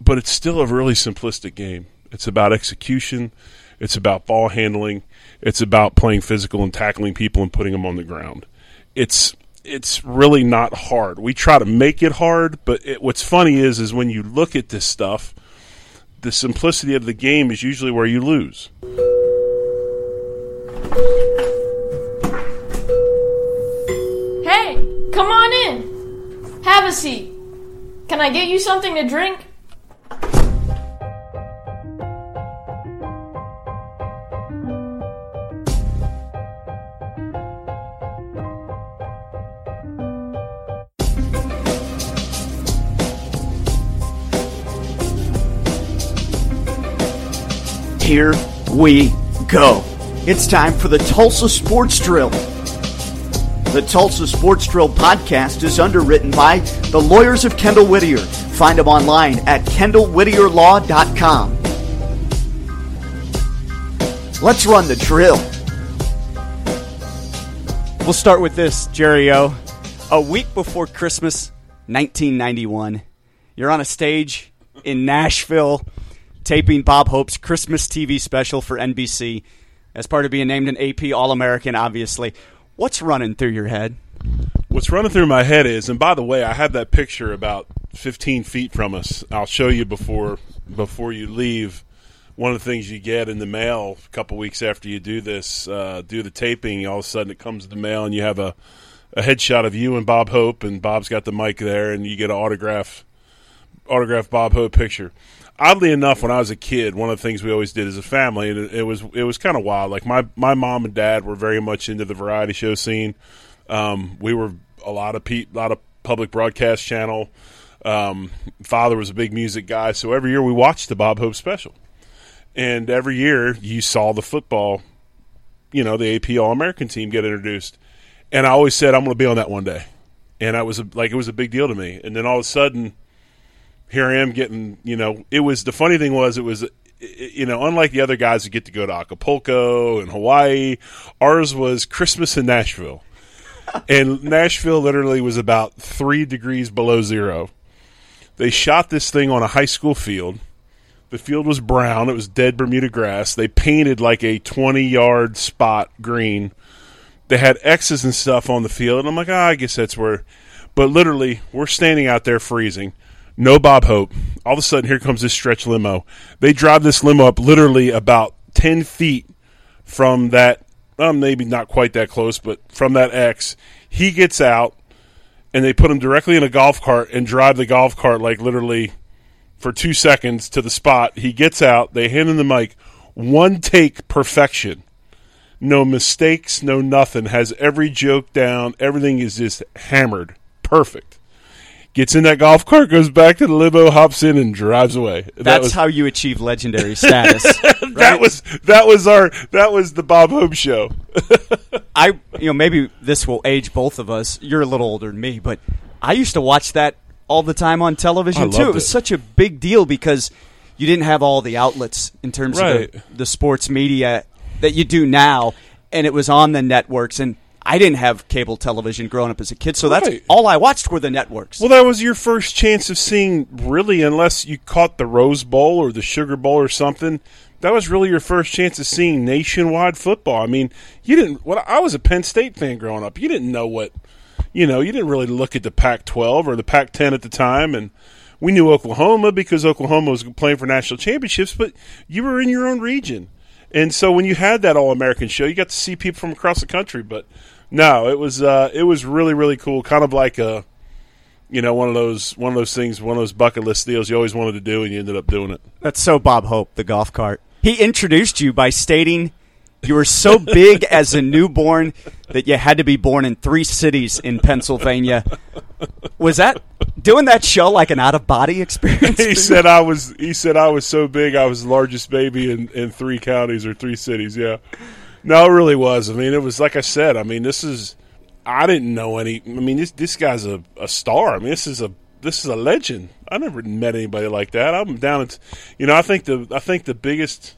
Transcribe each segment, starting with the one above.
but it's still a really simplistic game. It's about execution. It's about ball handling. It's about playing physical and tackling people and putting them on the ground. It's it's really not hard. We try to make it hard, but it, what's funny is is when you look at this stuff, the simplicity of the game is usually where you lose. Hey, come on in. Have a seat. Can I get you something to drink? Here we go. It's time for the Tulsa Sports Drill. The Tulsa Sports Drill podcast is underwritten by the lawyers of Kendall Whittier. Find them online at kendallwhittierlaw.com. Let's run the drill. We'll start with this, Jerry O. A week before Christmas, 1991, you're on a stage in Nashville taping Bob Hope's Christmas TV special for NBC as part of being named an AP All American, obviously. What's running through your head? What's running through my head is, and by the way, I have that picture about 15 feet from us. I'll show you before before you leave. One of the things you get in the mail a couple weeks after you do this, uh, do the taping, all of a sudden it comes in the mail and you have a, a headshot of you and Bob Hope, and Bob's got the mic there, and you get an autograph autograph Bob Hope picture oddly enough, when I was a kid, one of the things we always did as a family, and it, it was it was kind of wild. Like my my mom and dad were very much into the variety show scene. Um, we were a lot of pe- lot of public broadcast channel. Um, father was a big music guy, so every year we watched the Bob Hope special, and every year you saw the football, you know, the AP All American team get introduced, and I always said I'm going to be on that one day, and I was a, like it was a big deal to me, and then all of a sudden here I am getting, you know, it was the funny thing was it was, you know, unlike the other guys who get to go to Acapulco and Hawaii, ours was Christmas in Nashville. and Nashville literally was about three degrees below zero. They shot this thing on a high school field. The field was brown. It was dead Bermuda grass. They painted like a 20 yard spot green. They had X's and stuff on the field. And I'm like, ah, I guess that's where. But literally, we're standing out there freezing no Bob Hope. All of a sudden, here comes this stretch limo. They drive this limo up literally about 10 feet from that, well, maybe not quite that close, but from that X. He gets out, and they put him directly in a golf cart and drive the golf cart like literally for two seconds to the spot. He gets out, they hand him the mic. One take perfection. No mistakes, no nothing. Has every joke down. Everything is just hammered. Perfect gets in that golf cart, goes back to the limo, hops in, and drives away. That That's was, how you achieve legendary status. right? That was that was our that was the Bob Hope show. I you know maybe this will age both of us. You're a little older than me, but I used to watch that all the time on television too. It was it. such a big deal because you didn't have all the outlets in terms right. of the, the sports media that you do now, and it was on the networks and I didn't have cable television growing up as a kid, so right. that's all I watched were the networks. Well, that was your first chance of seeing, really, unless you caught the Rose Bowl or the Sugar Bowl or something. That was really your first chance of seeing nationwide football. I mean, you didn't. Well, I was a Penn State fan growing up. You didn't know what, you know, you didn't really look at the Pac-12 or the Pac-10 at the time, and we knew Oklahoma because Oklahoma was playing for national championships. But you were in your own region, and so when you had that All American show, you got to see people from across the country. But no, it was uh, it was really really cool. Kind of like a, you know, one of those one of those things, one of those bucket list deals you always wanted to do, and you ended up doing it. That's so Bob Hope, the golf cart. He introduced you by stating you were so big as a newborn that you had to be born in three cities in Pennsylvania. Was that doing that show like an out of body experience? he said I was. He said I was so big I was the largest baby in, in three counties or three cities. Yeah. No, it really was. I mean, it was like I said. I mean, this is. I didn't know any. I mean, this this guy's a, a star. I mean, this is a this is a legend. I never met anybody like that. I'm down at, you know, I think the I think the biggest,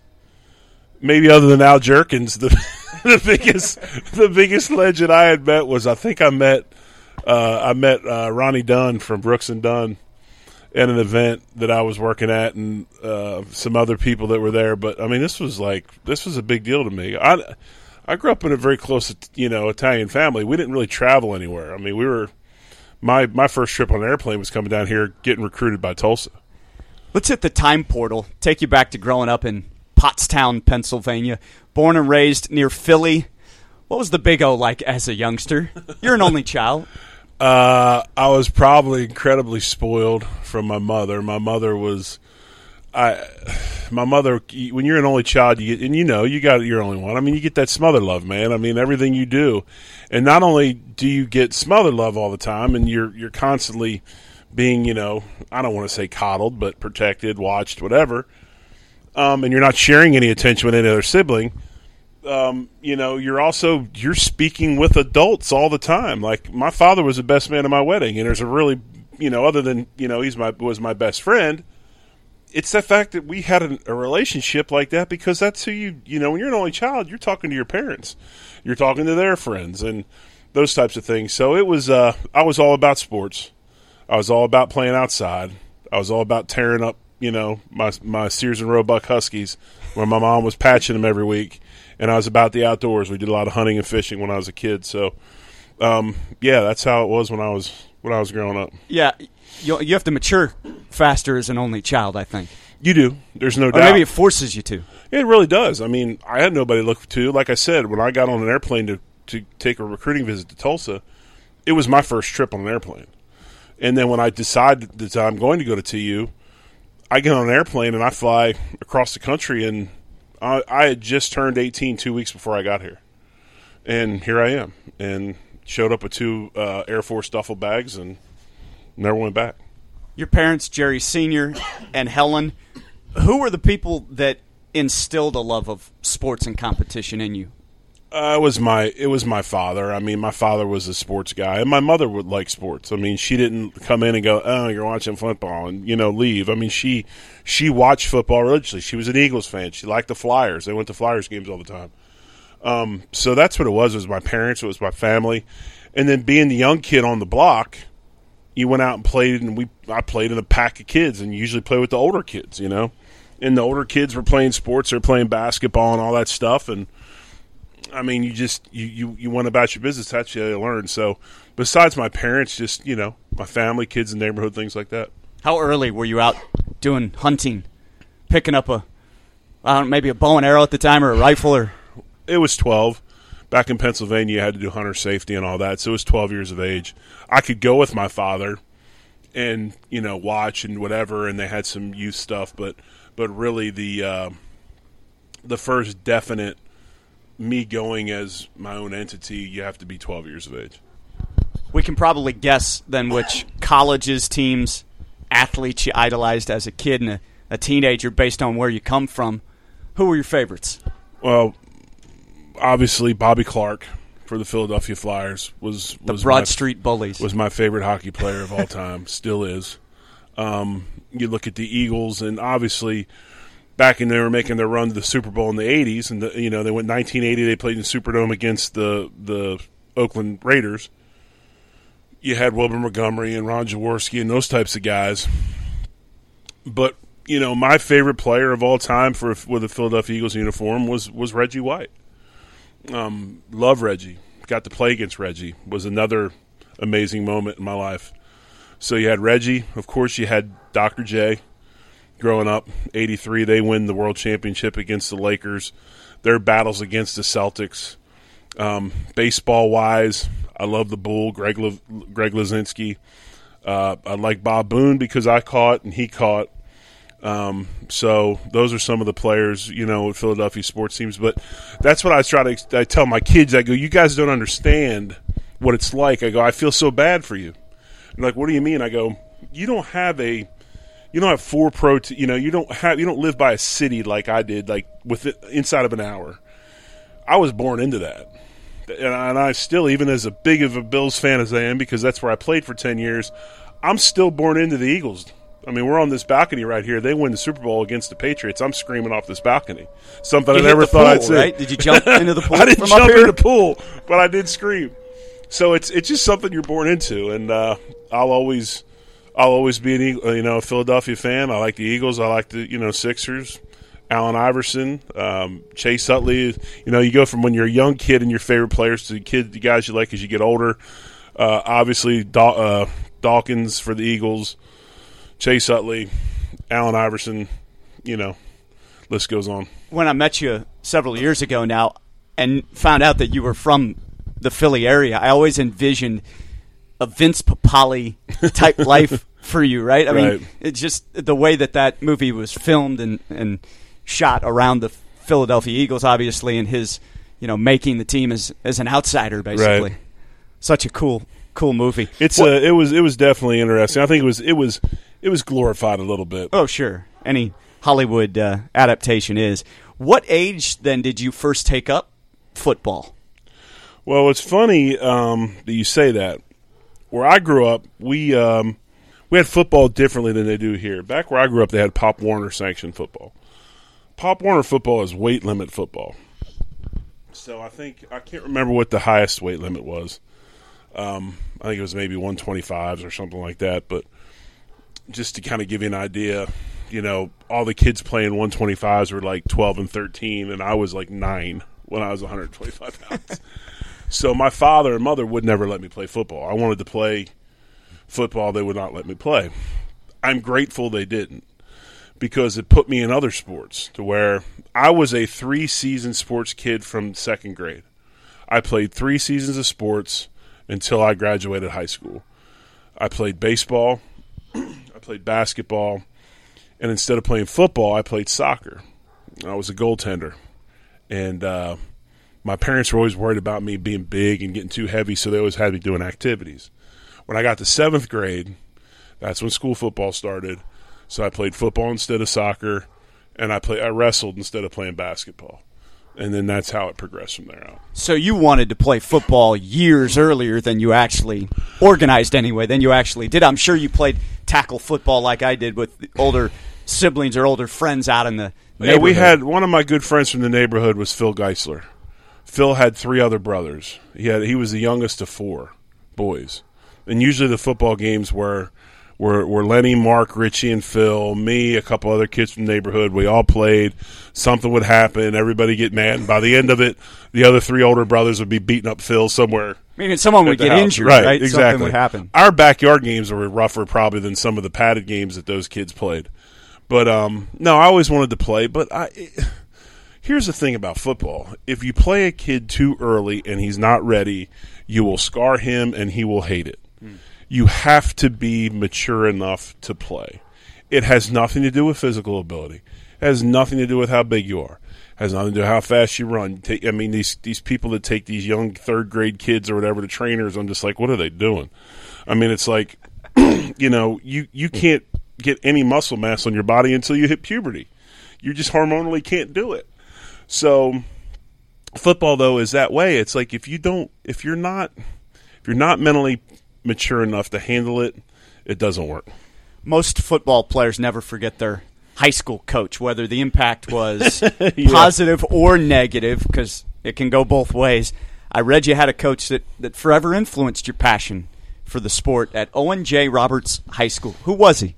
maybe other than Al Jerkins, the the biggest the biggest legend I had met was I think I met uh, I met uh, Ronnie Dunn from Brooks and Dunn at an event that I was working at, and uh, some other people that were there. But I mean, this was like this was a big deal to me. I I grew up in a very close, you know, Italian family. We didn't really travel anywhere. I mean, we were my my first trip on an airplane was coming down here, getting recruited by Tulsa. Let's hit the time portal. Take you back to growing up in Pottstown, Pennsylvania. Born and raised near Philly. What was the Big O like as a youngster? You're an only child. Uh, I was probably incredibly spoiled from my mother. My mother was, I, my mother. When you're an only child, you get, and you know you got you're only one. I mean, you get that smother love, man. I mean, everything you do, and not only do you get smother love all the time, and you're you're constantly being, you know, I don't want to say coddled, but protected, watched, whatever. Um, and you're not sharing any attention with any other sibling um, you know, you're also you're speaking with adults all the time. Like my father was the best man at my wedding, and there's a really, you know, other than you know he's my was my best friend. It's the fact that we had a, a relationship like that because that's who you you know when you're an only child, you're talking to your parents, you're talking to their friends, and those types of things. So it was uh, I was all about sports. I was all about playing outside. I was all about tearing up, you know, my my Sears and Roebuck Huskies, where my mom was patching them every week and I was about the outdoors. We did a lot of hunting and fishing when I was a kid. So, um, yeah, that's how it was when I was when I was growing up. Yeah, you you have to mature faster as an only child. I think you do. There's no or doubt. Maybe it forces you to. It really does. I mean, I had nobody to look to. Like I said, when I got on an airplane to to take a recruiting visit to Tulsa, it was my first trip on an airplane. And then when I decided that I'm going to go to TU, I get on an airplane and I fly across the country and I, I had just turned 18 two weeks before I got here, and here I am, and showed up with two uh, Air Force duffel bags and never went back. Your parents, Jerry Senior and Helen, who were the people that instilled a love of sports and competition in you? Uh, it was my it was my father. I mean, my father was a sports guy, and my mother would like sports. I mean, she didn't come in and go, "Oh, you're watching football," and you know, leave. I mean, she she watched football religiously. She was an Eagles fan. She liked the Flyers. They went to Flyers games all the time. Um, so that's what it was. It was my parents. It was my family, and then being the young kid on the block, you went out and played, and we I played in a pack of kids, and usually play with the older kids, you know. And the older kids were playing sports, they're playing basketball and all that stuff, and I mean, you just you you, you went about your business. That's how you learn. So, besides my parents, just you know, my family, kids in the neighborhood, things like that. How early were you out doing hunting, picking up a, I don't maybe a bow and arrow at the time or a rifle or? It was twelve. Back in Pennsylvania, you had to do hunter safety and all that. So it was twelve years of age. I could go with my father, and you know, watch and whatever, and they had some youth stuff, but but really the uh, the first definite me going as my own entity, you have to be 12 years of age. We can probably guess then which colleges, teams, athletes you idolized as a kid and a, a teenager based on where you come from. Who were your favorites? Well, obviously Bobby Clarke for the Philadelphia Flyers was, was the Broad my, Street Bullies was my favorite hockey player of all time. Still is. Um, you look at the Eagles, and obviously back in they were making their run to the Super Bowl in the '80s, and the, you know they went 1980. They played in Superdome against the the Oakland Raiders. You had Wilbur Montgomery and Ron Jaworski and those types of guys. But you know, my favorite player of all time for with a Philadelphia Eagles uniform was was Reggie White. Um, love Reggie. Got to play against Reggie. Was another amazing moment in my life. So you had Reggie, of course. You had Dr. J, growing up. 83, they win the world championship against the Lakers. Their battles against the Celtics. Um, baseball wise, I love the Bull, Greg, Le- Greg Luzinski. Uh, I like Bob Boone because I caught and he caught. Um, so those are some of the players, you know, Philadelphia sports teams. But that's what I try to I tell my kids. I go, you guys don't understand what it's like. I go, I feel so bad for you. And like, what do you mean? I go, you don't have a you don't have four pro. You know, you don't have you don't live by a city like I did, like with it, inside of an hour. I was born into that, and I, and I still, even as a big of a Bills fan as I am, because that's where I played for ten years, I'm still born into the Eagles. I mean, we're on this balcony right here. They win the Super Bowl against the Patriots. I'm screaming off this balcony. Something you I never thought pool, I'd say. Right? Did you jump into the pool? I didn't jump in the pool, but I did scream. So it's it's just something you're born into, and uh, I'll always I'll always be an you know a Philadelphia fan. I like the Eagles. I like the you know Sixers. Allen Iverson, um, Chase Utley. You know, you go from when you're a young kid and your favorite players to the kid, the guys you like as you get older. Uh, obviously, uh, Dawkins for the Eagles, Chase Utley, Allen Iverson. You know, list goes on. When I met you several years ago now, and found out that you were from the Philly area, I always envisioned a Vince Papale type life for you, right? I right. mean, it's just the way that that movie was filmed and and shot around the Philadelphia Eagles, obviously, and his you know making the team as as an outsider, basically. Right. Such a cool cool movie. It's a, it was it was definitely interesting. I think it was it was it was glorified a little bit. Oh sure, any Hollywood uh, adaptation is. What age then did you first take up football? Well, it's funny um, that you say that. Where I grew up, we um, we had football differently than they do here. Back where I grew up, they had Pop Warner sanctioned football. Pop Warner football is weight limit football. So I think I can't remember what the highest weight limit was. Um, I think it was maybe 125s or something like that. But just to kind of give you an idea, you know, all the kids playing 125s were like 12 and 13, and I was like nine when I was 125 pounds. so my father and mother would never let me play football. I wanted to play football; they would not let me play. I'm grateful they didn't because it put me in other sports to where I was a three season sports kid from second grade. I played three seasons of sports until I graduated high school. I played baseball, I played basketball, and instead of playing football, I played soccer. I was a goaltender. And uh, my parents were always worried about me being big and getting too heavy, so they always had me doing activities. When I got to seventh grade, that's when school football started so I played football instead of soccer, and I play I wrestled instead of playing basketball. And then that's how it progressed from there out. So you wanted to play football years earlier than you actually organized anyway, than you actually did. I'm sure you played tackle football like I did with older siblings or older friends out in the yeah, we had one of my good friends from the neighborhood was Phil Geisler. Phil had three other brothers. He had he was the youngest of four boys, and usually the football games were were, were Lenny, Mark, Richie, and Phil, me, a couple other kids from the neighborhood. We all played. Something would happen. Everybody get mad. And by the end of it, the other three older brothers would be beating up Phil somewhere. I mean, someone would get house. injured, right? right? Exactly. Something would happen. Our backyard games were rougher probably than some of the padded games that those kids played. But um, no, I always wanted to play. But I, here's the thing about football: if you play a kid too early and he's not ready, you will scar him and he will hate it you have to be mature enough to play. It has nothing to do with physical ability. It has nothing to do with how big you are. It has nothing to do with how fast you run. Take, I mean, these these people that take these young third grade kids or whatever to trainers, I'm just like, what are they doing? I mean, it's like, you know, you you can't get any muscle mass on your body until you hit puberty. You just hormonally can't do it. So, football though is that way. It's like if you don't, if you're not, if you're not mentally mature enough to handle it, it doesn't work. Most football players never forget their high school coach, whether the impact was yeah. positive or negative, because it can go both ways. I read you had a coach that, that forever influenced your passion for the sport at Owen J. Roberts High School. Who was he?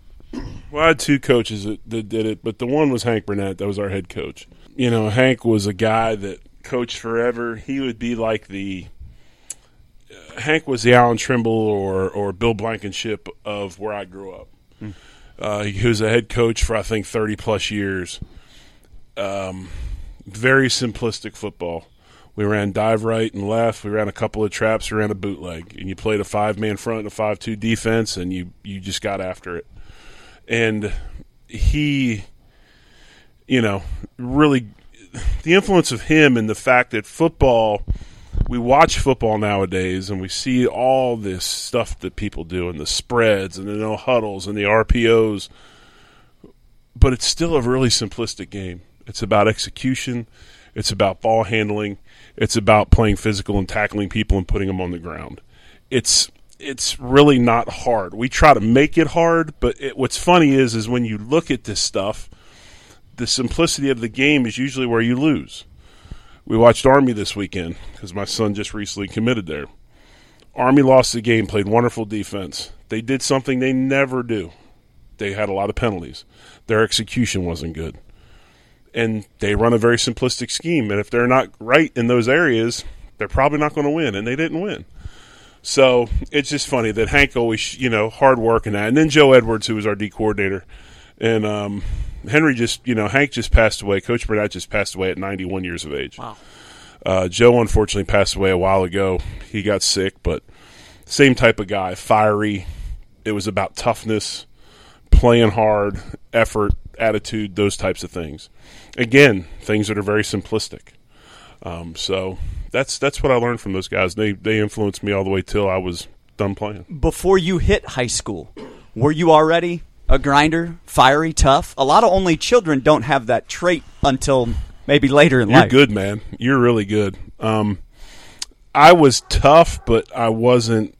Well, I had two coaches that, that did it, but the one was Hank Burnett. That was our head coach. You know, Hank was a guy that coached forever. He would be like the Hank was the Allan Trimble or or Bill Blankenship of where I grew up. Hmm. Uh, he was a head coach for I think thirty plus years. Um, very simplistic football. We ran dive right and left. We ran a couple of traps. We ran a bootleg, and you played a five man front and a five two defense, and you you just got after it. And he, you know, really the influence of him and the fact that football we watch football nowadays and we see all this stuff that people do and the spreads and the no huddles and the RPOs, but it's still a really simplistic game. It's about execution, it's about ball handling, it's about playing physical and tackling people and putting them on the ground. It's it's really not hard. We try to make it hard, but it, what's funny is is when you look at this stuff, the simplicity of the game is usually where you lose we watched Army this weekend because my son just recently committed there. Army lost the game, played wonderful defense. They did something they never do. They had a lot of penalties. Their execution wasn't good. And they run a very simplistic scheme. And if they're not right in those areas, they're probably not going to win. And they didn't win. So it's just funny that Hank always, you know, hard work and that. And then Joe Edwards, who was our D coordinator. And um, Henry just, you know, Hank just passed away. Coach Burnett just passed away at 91 years of age. Wow. Uh, Joe unfortunately passed away a while ago. He got sick, but same type of guy, fiery. It was about toughness, playing hard, effort, attitude, those types of things. Again, things that are very simplistic. Um, so that's that's what I learned from those guys. They they influenced me all the way till I was done playing. Before you hit high school, were you already a grinder, fiery, tough? A lot of only children don't have that trait until maybe later in life. You're good, man. You're really good. Um, I was tough, but I wasn't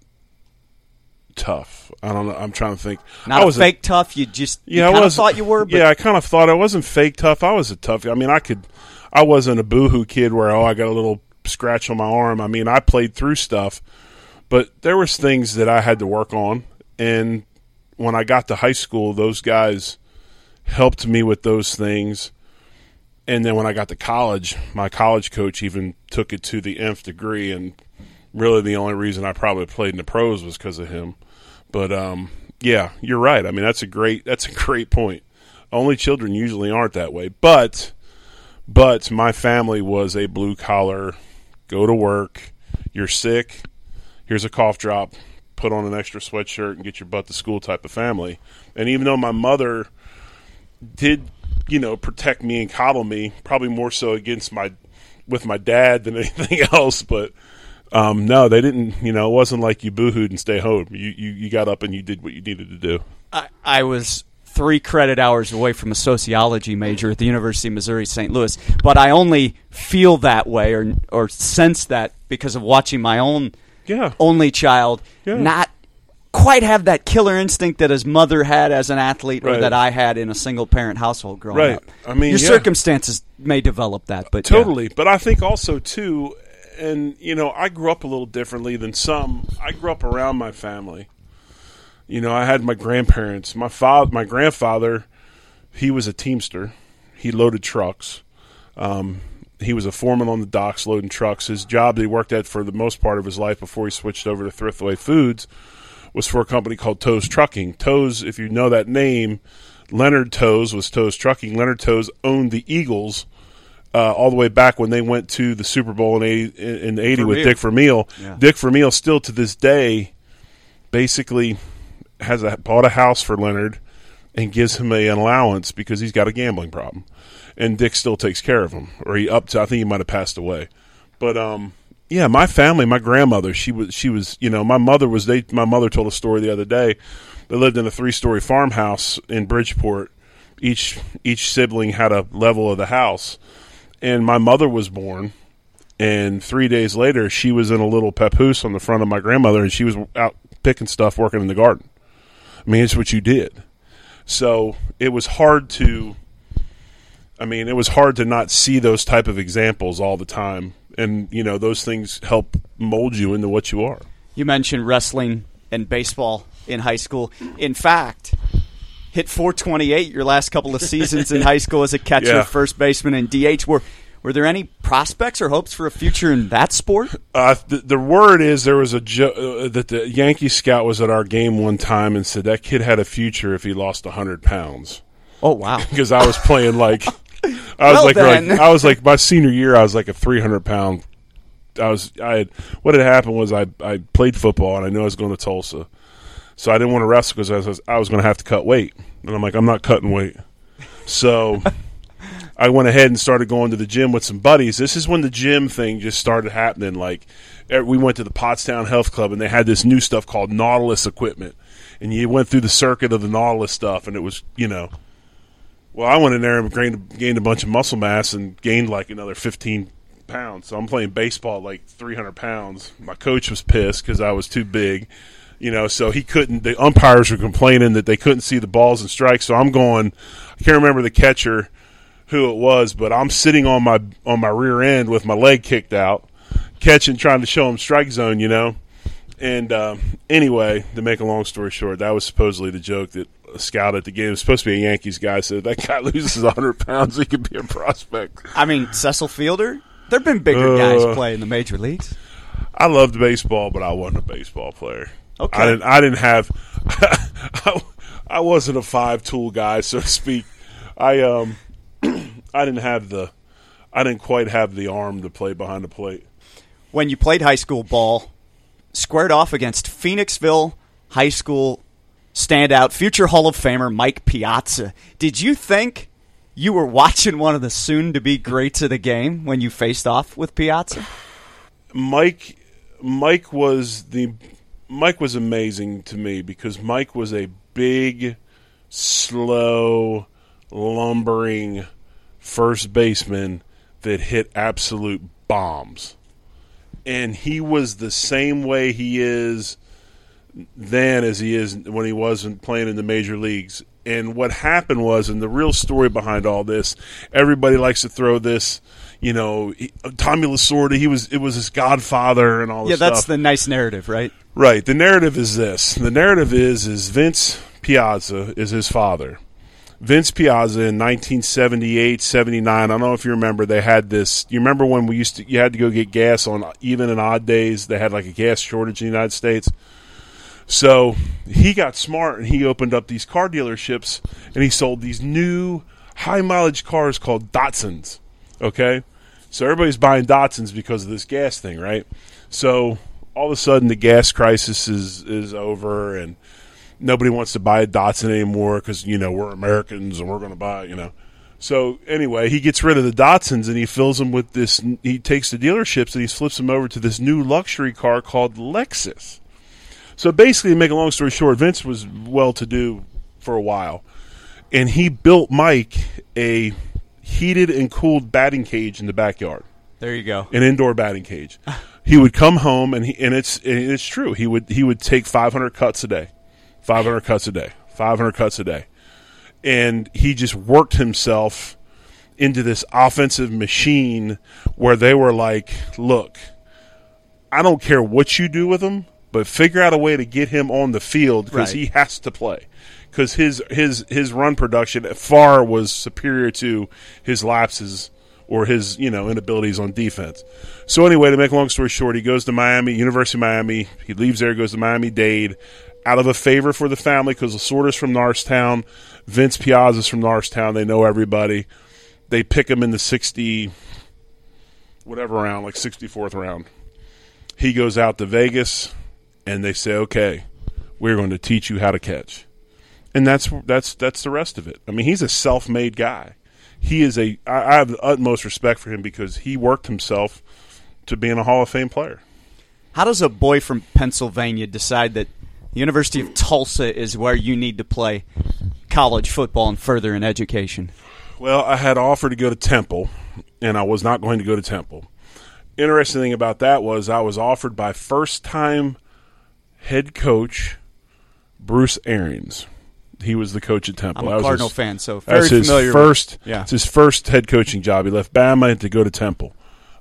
tough. I don't know. I'm trying to think. Not I was a fake tough. You just Yeah, you I was. of thought you were. But yeah, I kind of thought I wasn't fake tough. I was a tough. I mean, I could. I wasn't a boohoo kid where oh I got a little scratch on my arm. I mean, I played through stuff, but there was things that I had to work on. And when I got to high school, those guys helped me with those things. And then when I got to college, my college coach even took it to the nth degree. And really, the only reason I probably played in the pros was because of him. But um, yeah, you're right. I mean, that's a great that's a great point. Only children usually aren't that way, but but my family was a blue collar, go to work. You're sick. Here's a cough drop. Put on an extra sweatshirt and get your butt to school type of family. And even though my mother did, you know, protect me and coddle me, probably more so against my with my dad than anything else, but um, no, they didn't. You know, it wasn't like you boohooed and stay home. You, you you got up and you did what you needed to do. I, I was three credit hours away from a sociology major at the University of Missouri St. Louis, but I only feel that way or or sense that because of watching my own Yeah, only child Yeah. not quite have that killer instinct that his mother had as an athlete or that I had in a single parent household growing Right. up. I mean, your yeah. circumstances may develop that, but yeah. totally. But I think also too, and you know, I grew up a little differently than some. I grew up around my family. You know, I had my grandparents. My father, my grandfather, he was a teamster. He loaded trucks. Um, he was a foreman on the docks loading trucks. His job that he worked at for the most part of his life before he switched over to Thriftway Foods was for a company called Tose Trucking. Tose, if you know that name, Leonard Tose was Tose Trucking. Leonard Tose owned the Eagles uh, all the way back when they went to the Super Bowl in 80, in 80 with Dick Vermeil. Yeah. Dick Vermeil still to this day basically has a, bought a house for Leonard and gives him a, an allowance because he's got a gambling problem. And Dick still takes care of him, or he up to I think he might have passed away. But um, yeah, my family, my grandmother, she was she was you know my mother was they my mother told a story the other day. They lived in a three story farmhouse in Bridgeport. Each each sibling had a level of the house, and my mother was born. And three days later, she was in a little papoose on the front of my grandmother, and she was out picking stuff, working in the garden. I mean, it's what you did. So it was hard to. I mean, it was hard to not see those type of examples all the time, and you know those things help mold you into what you are. You mentioned wrestling and baseball in high school. In fact, hit 428 your last couple of seasons in high school as a catcher, Yeah. first baseman, and DH. Were were there any prospects or hopes for a future in that sport? Uh, the, the word is there was a jo- uh, that the Yankee scout was at our game one time and said that kid had a future if he lost hundred pounds. Oh wow! because I was playing like I was Well like, then. like I was like my senior year I was like a 300 pound I was I had what had happened was I I played football and I knew I was going to Tulsa. So I didn't want to wrestle because I was I was going to have to cut weight. And I'm like I'm not cutting weight. So I went ahead and started going to the gym with some buddies. This is when the gym thing just started happening. Like we went to the Pottstown Health Club and they had this new stuff called Nautilus equipment. And you went through the circuit of the Nautilus stuff and it was you know well, I went in there and gained, gained a bunch of muscle mass and gained like another 15 pounds. So I'm playing baseball like 300 pounds. My coach was pissed because I was too big, you know, so he couldn't. The umpires were complaining that they couldn't see the balls and strikes. So I'm going, I can't remember the catcher who it was, but I'm sitting on my on my rear end with my leg kicked out, catching, trying to show him strike zone, you know. And um, anyway, to make a long story short, that was supposedly the joke that a scout at the game was supposed to be a Yankees guy said that guy loses 100 pounds, he could be a prospect. I mean, Cecil Fielder. There've been bigger Uh, guys play in the major leagues. I loved baseball, but I wasn't a baseball player. Okay. I didn't. I didn't have. I, I wasn't a five tool guy, so to speak. I um, I didn't have the. I didn't quite have the arm to play behind the plate. When you played high school ball, squared off against Phoenixville High School standout, future Hall of Famer Mike Piazza. Did you think you were watching one of the soon-to-be greats of the game when you faced off with Piazza? Mike Mike was the Mike was amazing to me because Mike was a big, slow, lumbering first baseman that hit absolute bombs. And he was the same way he is then as he is when he wasn't playing in the major leagues. And what happened was, and the real story behind all this, everybody likes to throw this, you know, Tommy Lasorda. He was it was his godfather and all Yeah, that's stuff. the nice narrative, right? Right. The narrative is this. The narrative is is Vince Piazza is his father. Vince Piazza in 1978, 79. I don't know if you remember. They had this. You remember when we used to? You had to go get gas on even and odd days. They had like a gas shortage in the United States. So he got smart and he opened up these car dealerships and he sold these new high mileage cars called Datsuns. Okay, so everybody's buying Datsuns because of this gas thing, right? So all of a sudden the gas crisis is is over and nobody wants to buy a Datsun anymore because you know we're Americans and we're going to buy you know. So anyway, he gets rid of the Datsuns and he fills them with this. He takes the dealerships and he flips them over to this new luxury car called Lexus. So basically, to make a long story short, Vince was well to do for a while, and he built Mike a heated and cooled batting cage in the backyard There you go. an indoor batting cage. He would come home and he, and it's and it's true. He would he would take 500 cuts a day. 500 cuts a day. 500 cuts a day. And he just worked himself into this offensive machine where they were like, "Look, I don't care what you do with him, but figure out a way to get him on the field because Right. he has to play." Because his his his run production far was superior to his lapses or his you know inabilities on defense. So anyway, to make a long story short, he goes to Miami, University of Miami. He leaves there, goes to Miami Dade, out of a favor for the family because Lasorda's from Norristown, Vince Piazza's from Norristown. They know everybody. They pick him in the sixty, whatever round, like sixty fourth round. He goes out to Vegas, and they say, "Okay, we're going to teach you how to catch." And that's that's that's the rest of it. I mean, he's a self made guy he is a I, I have the utmost respect for him because he worked himself to being a Hall of Fame player. How does a boy from Pennsylvania decide that the University of Tulsa is where you need to play college football and further in education? Well, I had offered to go to Temple, and I was not going to go to Temple. Interesting thing about that was I was offered by first time head coach Bruce Arians. He was the coach at Temple. I'm a Cardinal his- fan, so very That's his familiar. with- first. yeah. it's his first head coaching job. He left Bama to go to Temple.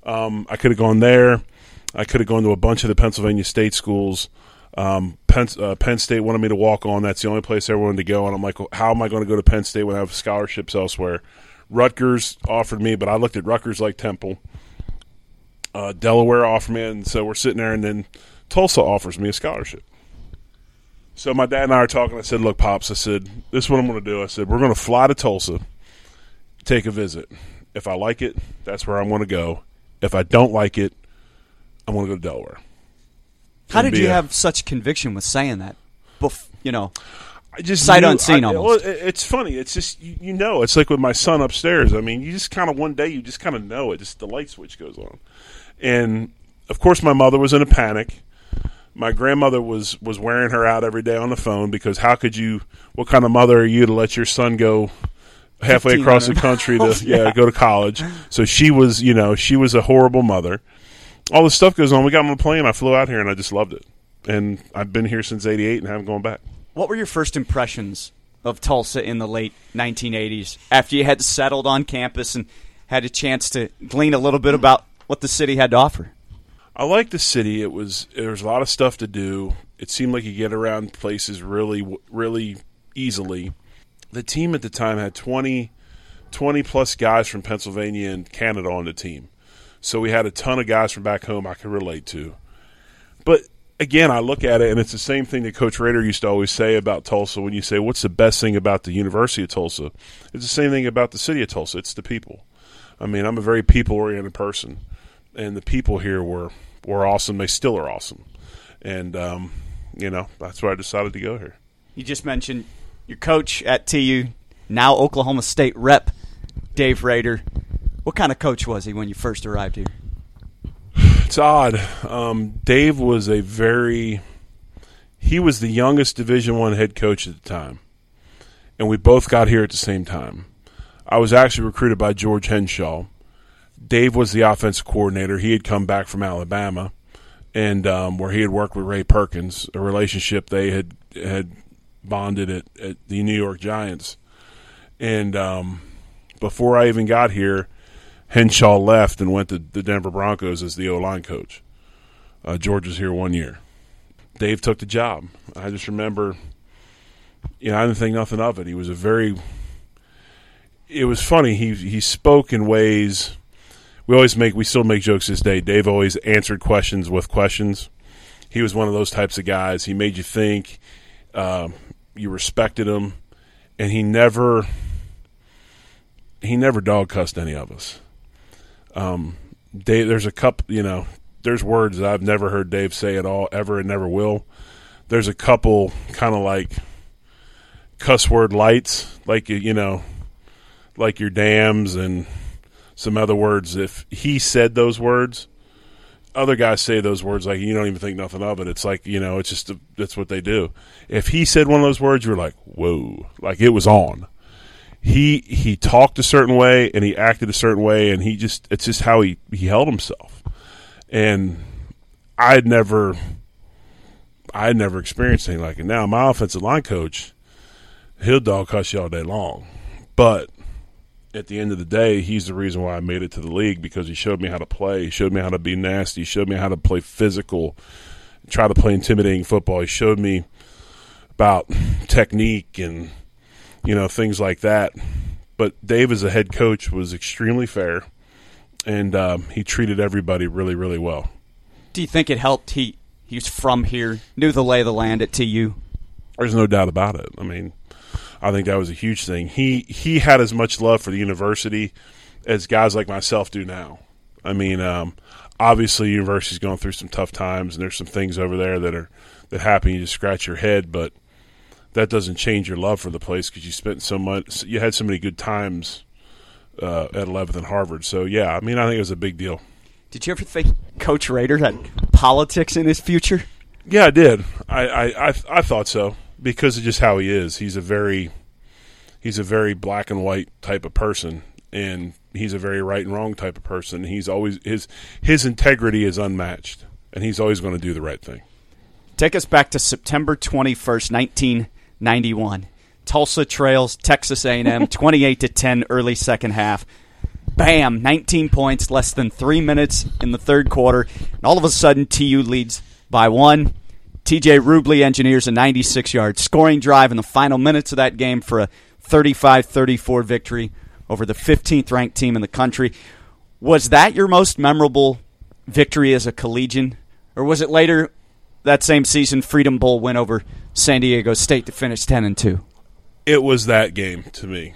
Um, I could have gone there. I could have gone to a bunch of the Pennsylvania state schools. Um, Penn, uh, Penn State wanted me to walk on. That's the only place I wanted to go. And I'm like, well, how am I going to go to Penn State when I have scholarships elsewhere? Rutgers offered me, but I looked at Rutgers like Temple. Uh, Delaware offered me, and so we're sitting there, and then Tulsa offers me a scholarship. So my dad and I are talking. I said, "Look, pops," I said, "This is what I'm going to do." I said, "We're going to fly to Tulsa, take a visit. If I like it, that's where I'm going to go. If I don't like it, I'm going to go to Delaware." How did you a- have such conviction with saying that? Bef- you know, I just Sight knew- unseen I- almost. well, it- it's funny. It's just you, you know. It's like with my son upstairs. I mean, you just kind of one day you just kind of know it. Just the light switch goes on, and of course, my mother was in a panic. My grandmother was was wearing her out every day on the phone because how could you? What kind of mother are you to let your son go halfway across the country to yeah. yeah. go to college? So she was, you know, she was a horrible mother. All this stuff goes on. We got on a plane. I flew out here and I just loved it. And I've been here since '88 and haven't gone back. what were your first impressions of Tulsa in the late 1980s after you had settled on campus and had a chance to glean a little bit about what the city had to offer? I like the city. It was there was a lot of stuff to do. It seemed like you get around places really really easily. The team at the time had 20, 20 plus guys from Pennsylvania and Canada on the team. So we had a ton of guys from back home I could relate to. But again, I look at it and it's the same thing that Coach Rader used to always say about Tulsa when you say, What's the best thing about the University of Tulsa? It's the same thing about the city of Tulsa. It's the people. I mean, I'm a very people oriented person, and the people here were, were awesome. They still are awesome. And, um, you know, that's why I decided to go here. You just mentioned your coach at TU, now Oklahoma State rep, Dave Rader. What kind of coach was he when you first arrived here? It's odd. Um, Dave was a very he was the youngest Division One head coach at the time, and we both got here at the same time. I was actually recruited by George Henshaw. Dave was the offensive coordinator. He had come back from Alabama, and um, where he had worked with Ray Perkins, a relationship they had had bonded at, at the New York Giants. And um, before I even got here, Henshaw left and went to the Denver Broncos as the O line coach. Uh, George was here one year. Dave took the job. I just remember, you know, I didn't think nothing of it. He was a very. It was funny. He he spoke in ways. We always make we still make jokes this day. Dave always answered questions with questions. He was one of those types of guys. He made you think. Uh, you respected him, and he never he never dog cussed any of us. Um, Dave, there's a couple, you know, there's words that I've never heard Dave say at all, ever, and never will. There's a couple kind of like cuss word lights, like you know, like your dams and some other words. If he said those words, other guys say those words like you don't even think nothing of it. It's like you know, it's just that's what they do. If he said one of those words, you're like, whoa, like it was on he he talked a certain way and he acted a certain way and he just it's just how he he held himself and i'd never i'd never experienced anything like it now my offensive line coach he'll dog cuss you all day long but at the end of the day he's the reason why i made it to the league because he showed me how to play he showed me how to be nasty he showed me how to play physical try to play intimidating football he showed me about technique and you know, things like that. But Dave, as a head coach, was extremely fair, and um, he treated everybody really, really well. Do you think it helped? He he's from here, knew the lay of the land at TU. There's no doubt about it. I mean, I think that was a huge thing. He he had as much love for the university as guys like myself do now. I mean, um, obviously, university's going through some tough times, and there's some things over there that are that happen. You just scratch your head, but that doesn't change your love for the place because you spent so much, you had so many good times uh, at 11th and Harvard. So yeah, I mean, I think it was a big deal. Did you ever think Coach Rader had politics in his future? Yeah, I did. I, I, I, I thought so because of just how he is. He's a very he's a very black and white type of person, and he's a very right and wrong type of person. He's always his his integrity is unmatched, and he's always going to do the right thing. Take us back to September 21st, 1991. Tulsa trails Texas A&M 28 to 10 early second half. Bam, 19 points, less than 3 minutes in the third quarter, and all of a sudden TU leads by 1. TJ Rubley engineers a 96-yard scoring drive in the final minutes of that game for a 35-34 victory over the 15th ranked team in the country. Was that your most memorable victory as a collegian or was it later that same season Freedom Bowl win over San Diego State to finish 10 and 2. It was that game to me.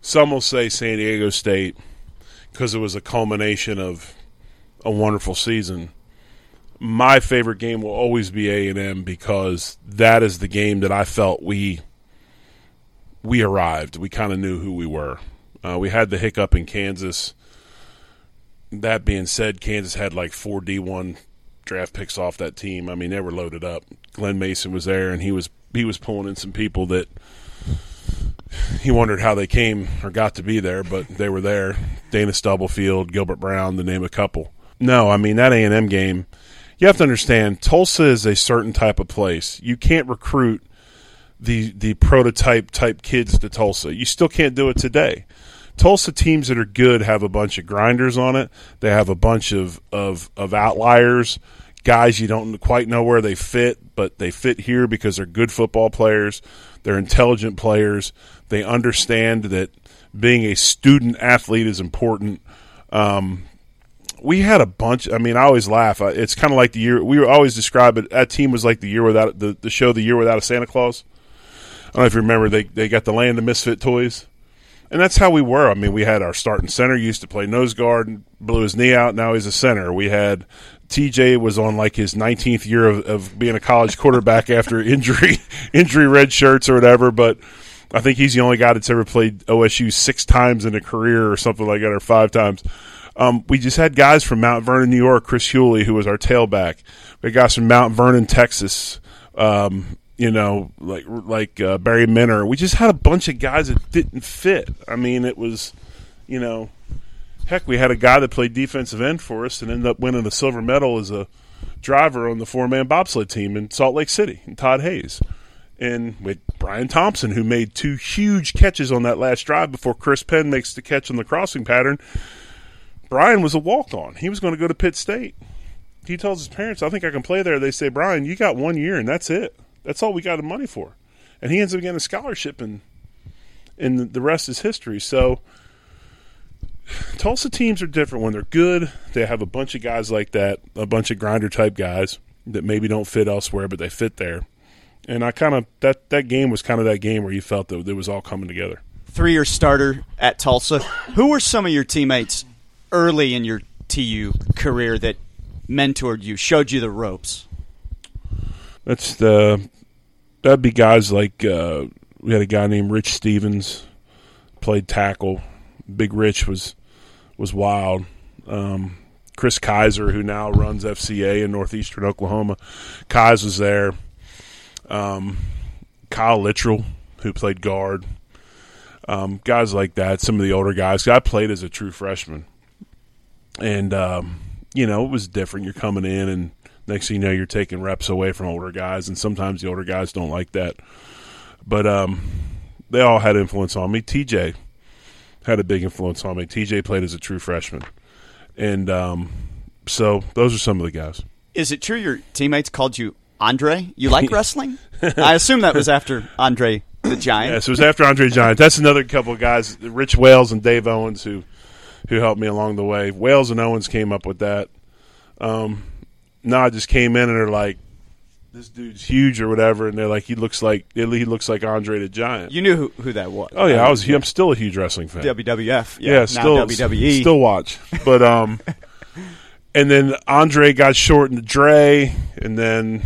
Some will say San Diego State because it was a culmination of a wonderful season. My favorite game will always be A&M because that is the game that I felt we we arrived. We kind of knew who we were. Uh, we had the hiccup in Kansas. That being said, Kansas had like four D1 draft picks off that team. I mean, they were loaded up. Glen Mason was there, and he was he was pulling in some people that he wondered how they came or got to be there, but they were there. Dana Stubblefield, Gilbert Brown, to name a couple. No, I mean that A and M game. You have to understand, Tulsa is a certain type of place. You can't recruit the the prototype type kids to Tulsa. You still can't do it today Tulsa teams that are good have a bunch of grinders on it. They have a bunch of of, of outliers, guys you don't quite know where they fit, but they fit here because they're good football players. They're intelligent players. They understand that being a student athlete is important. Um, we had a bunch. I mean, I always laugh. Uh, it's kind of like the year we were always describe it. That team was like the year without the, the show, the year without a Santa Claus. I don't know if you remember. They they got the land of misfit toys, and that's how we were. I mean, we had our starting center used to play nose guard, and blew his knee out. Now he's a center. We had TJ was on like his 19th year of, of being a college quarterback after injury injury red shirts or whatever, but. I think he's the only guy that's ever played OSU six times in a career or something like that, or five times. Um, we just had guys from Mount Vernon, New York, Chris Hewley, who was our tailback. We had guys from Mount Vernon, Texas. Um, you know, like like uh, Barry Minter. We just had a bunch of guys that didn't fit. I mean, it was, you know, heck, we had a guy that played defensive end for us and ended up winning a silver medal as a driver on the four man bobsled team in Salt Lake City. And Todd Hays. And with Brian Thompson, who made two huge catches on that last drive before Chris Penn makes the catch on the crossing pattern. Brian was a walk on. He was going to go to Pitt State. He tells his parents, I think I can play there. They say, Brian, you got one year and that's it. That's all we got the money for. And he ends up getting a scholarship and and the rest is history. So Tulsa teams are different when they're good. They have a bunch of guys like that, a bunch of grinder type guys that maybe don't fit elsewhere, but they fit there. And I kind of that that game was kind of that game where you felt that it was all coming together. Three year starter at Tulsa. Who were some of your teammates early in your TU career that mentored you, showed you the ropes? That's the that'd be guys like uh, we had a guy named Rich Stevens, played tackle. Big Rich was was wild. Um, Chris Kaiser, who now runs FCA in northeastern Oklahoma, Kais was there. Um, Kyle Littrell, who played guard. Um, guys like that, some of the older guys. I played as a true freshman, and um, you know it was different. You're coming in, and next thing you know, you're taking reps away from older guys, and sometimes the older guys don't like that. But um, they all had influence on me. TJ had a big influence on me. TJ played as a true freshman, and um, so those are some of the guys. Is it true your teammates called you Andre? You like wrestling? I assume that was after Andre the Giant. Yes, it was after Andre Giant. That's another couple of guys, Rich Wales and Dave Owens, who who helped me along the way. Wales and Owens came up with that. Um, I just came in and they're like, this dude's huge or whatever, and they're like, he looks like he looks like Andre the Giant. You knew who, who that was. Oh yeah, I was. I'm still a huge wrestling fan. WWF, yeah, yeah still WWE, still watch. But um, and then Andre got short in the Dre, and then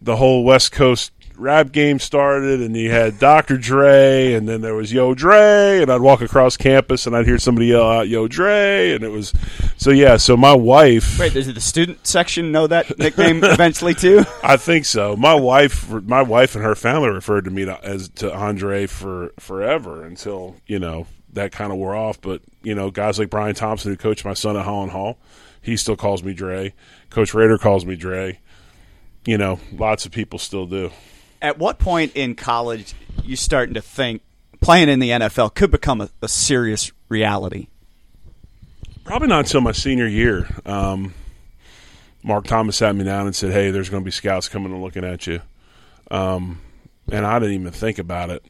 the whole West Coast rap game started, and you had Dr. Dre, and then there was Yo Dre, and I'd walk across campus and I'd hear somebody yell out Yo Dre, and it was so yeah. So my wife. Wait, does the student section know that nickname eventually too? I think so. My wife, my wife and her family referred to me to, as to Andre for forever until you know that kind of wore off. But you know, guys like Brian Thompson, who coached my son at Holland Hall, he still calls me Dre. Coach Rader calls me Dre. You know, lots of people still do at what point in college you starting to think playing in the NFL could become a, a serious reality? Probably not until my senior year. Um, Mark Thomas sat me down and said, "Hey, there's going to be scouts coming and looking at you," um, and I didn't even think about it.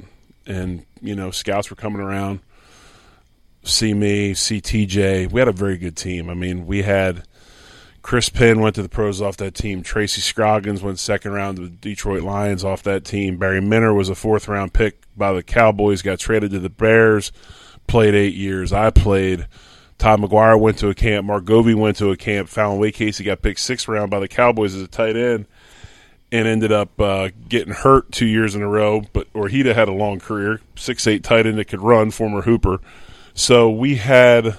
And you know, scouts were coming around, see me, see TJ. We had a very good team. I mean, we had Chris Penn went to the pros off that team. Tracy Scroggins went second round to the Detroit Lions off that team. Barry Minter was a fourth round pick by the Cowboys, got traded to the Bears, played eight years. I played. Todd McGuire went to a camp. Mark Govey went to a camp. Fallon Wacasey got picked sixth round by the Cowboys as a tight end and ended up uh, getting hurt two years in a row. But or he'd have had a long career, six eight tight end that could run, former Hooper. So we had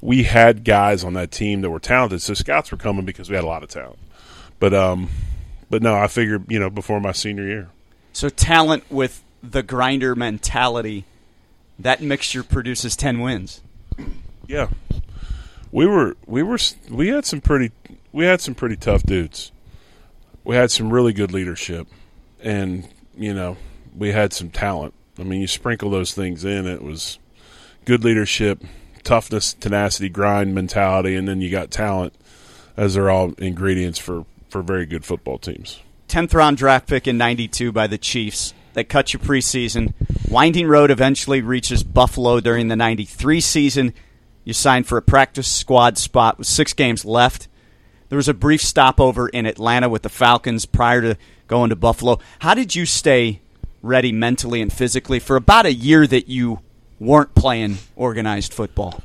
we had guys on that team that were talented. So scouts were coming because we had a lot of talent. But um, but no, I figured you know before my senior year. So talent with the grinder mentality, that mixture produces ten wins. Yeah, we were we were we had some pretty we had some pretty tough dudes. We had some really good leadership, and you know we had some talent. I mean, you sprinkle those things in. It was good leadership, toughness, tenacity, grind mentality, and then you got talent. As they're all ingredients for for very good football teams. 10th round draft pick in 92 by the Chiefs that cut you preseason. Winding Road eventually reaches Buffalo during the 93 season. You signed for a practice squad spot with six games left. There was a brief stopover in Atlanta with the Falcons prior to going to Buffalo. How did you stay ready mentally and physically for about a year that you weren't playing organized football?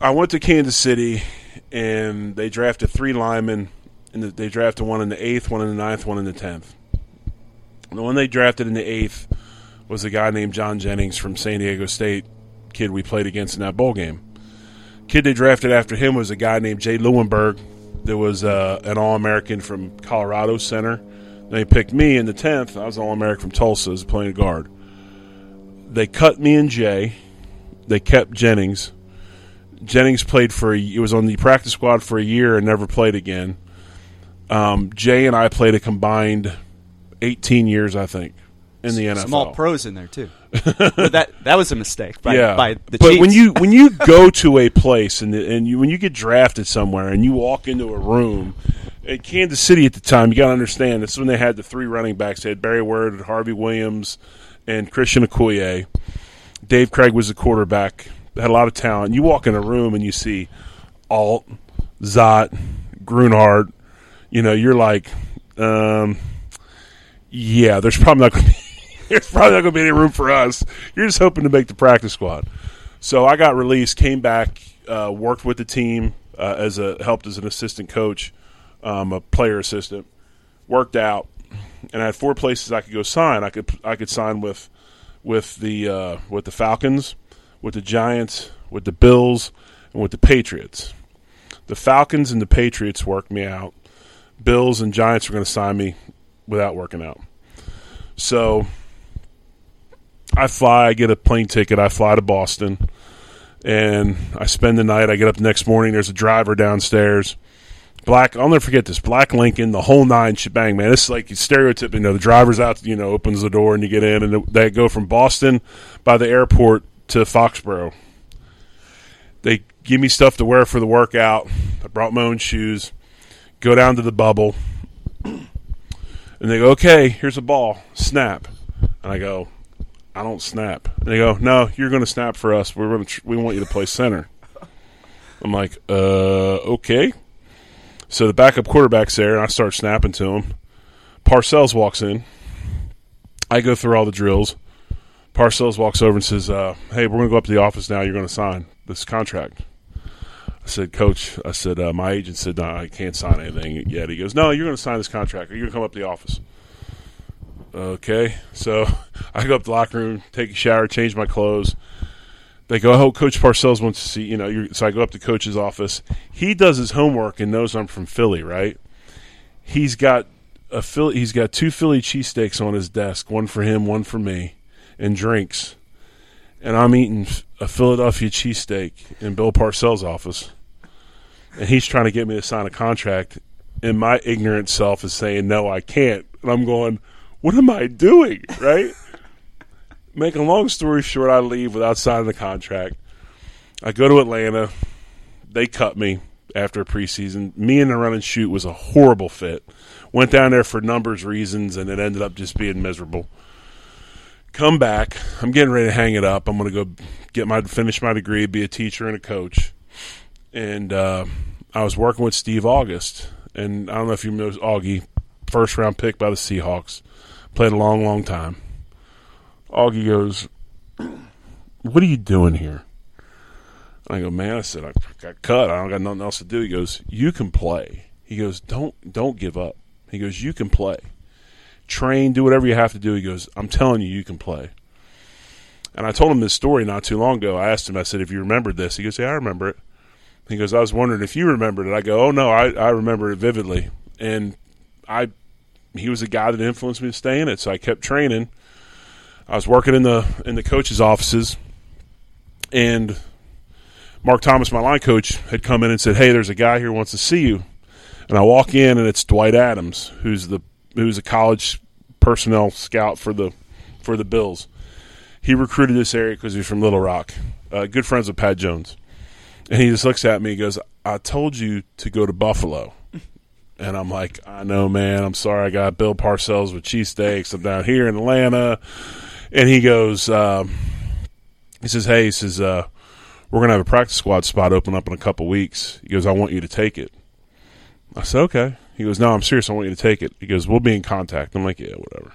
I went to Kansas City and they drafted three linemen, and they drafted one in the eighth, one in the ninth, one in the tenth. The one they drafted in the eighth was a guy named John Jennings from San Diego State, kid we played against in that bowl game. Kid they drafted after him was a guy named Jay Leeuwenburg. There was uh, an All American from Colorado Center. They picked me in the tenth. I was All American from Tulsa as playing guard. They cut me and Jay. They kept Jennings Jennings played for he was on the practice squad for a year and never played again. Um, Jay and I played a combined 18 years, I think, in the NFL. Small pros in there too. But that that was a mistake. By, yeah, by the but Chiefs. when you when you go to a place and and you, when you get drafted somewhere and you walk into a room at Kansas City at the time, you got to understand this is when they had the three running backs. They had Barry Word, and Harvey Williams, and Christian Okoye. Dave Krieg was the quarterback had a lot of talent. You walk in a room and you see Alt, Szott, Grunhard. You know, you're like, um, yeah, there's probably not going to be there's probably not going to be any room for us. You're just hoping to make the practice squad. So I got released, came back, uh, worked with the team uh, as a helped as an assistant coach, um, a player assistant. Worked out, and I had four places I could go sign. I could I could sign with with the uh, with the Falcons with the Giants, with the Bills, and with the Patriots. The Falcons and the Patriots worked me out. Bills and Giants were going to sign me without working out. So I fly, I get a plane ticket, I fly to Boston, and I spend the night. I get up the next morning, there's a driver downstairs. Black, I'll never forget this. Black Lincoln, the whole nine shebang, man. Is like stereotype. You know, the driver's out, you know, opens the door and you get in, and they go from Boston by the airport to Foxborough. They give me stuff to wear for the workout. I brought my own shoes. Go down to the bubble. And they go, okay, here's a ball. Snap. And I go, I don't snap. And they go, no, you're going to snap for us. We're going to, tr- we want you to play center. I'm like, uh, okay. So the backup quarterback's there, and I start snapping to him. Parcells walks in. I go through all the drills. Parcells walks over and says, uh, "Hey, we're going to go up to the office now. You're going to sign this contract." I said, "Coach," I said, uh, "My agent said no, I can't sign anything yet." He goes, "No, you're going to sign this contract. You're going to come up to the office." Okay, so I go up to the locker room, take a shower, change my clothes. They go, "Oh, Coach Parcells wants to see you know." so I go up to Coach's office. He does his homework and knows I'm from Philly, right? He's got a Philly. He's got two Philly cheesesteaks on his desk, one for him, one for me and drinks, and I'm eating a Philadelphia cheesesteak in Bill Parcells' office, and he's trying to get me to sign a contract, and my ignorant self is saying, no, I can't. And I'm going, what am I doing, right? Make a long story short, I leave without signing the contract. I go to Atlanta. They cut me after preseason. Me and the run and shoot was a horrible fit. Went down there for numbers reasons, and it ended up just being miserable come back. I'm getting ready to hang it up. I'm going to go get my finish my degree, be a teacher and a coach. And uh, I was working with Steve August, and I don't know if you know Augie, first round pick by the Seahawks, played a long, long time. Augie goes, "What are you doing here?" I go, "Man," I said, "I got cut. I don't got nothing else to do." He goes, "You can play." He goes, "Don't don't give up." He goes, "You can play." train, do whatever you have to do. He goes, I'm telling you, you can play. And I told him this story not too long ago. I asked him, I said, if you remembered this, he goes, Yeah, I remember it. He goes, I was wondering if you remembered it. I go, Oh no, I, I remember it vividly. And I he was a guy that influenced me to stay in it, so I kept training. I was working in the in the coaches' offices and Mark Thomas, my line coach, had come in and said, Hey, there's a guy here who wants to see you. And I walk in and it's Dwight Adams, who's the who's a college personnel scout for the for the Bills. He recruited this area because he's from Little Rock. Uh, good friends with Pat Jones. And he just looks at me and goes, I told you to go to Buffalo. And I'm like, I know, man. I'm sorry. I got Bill Parcells with cheesesteaks. I'm down here in Atlanta. And he goes, um, he says, hey, he says, uh, we're to have a practice squad spot open up in a couple weeks. He goes, I want you to take it. I said, okay. He goes, no, I'm serious. I want you to take it. He goes, we'll be in contact. I'm like, yeah, whatever.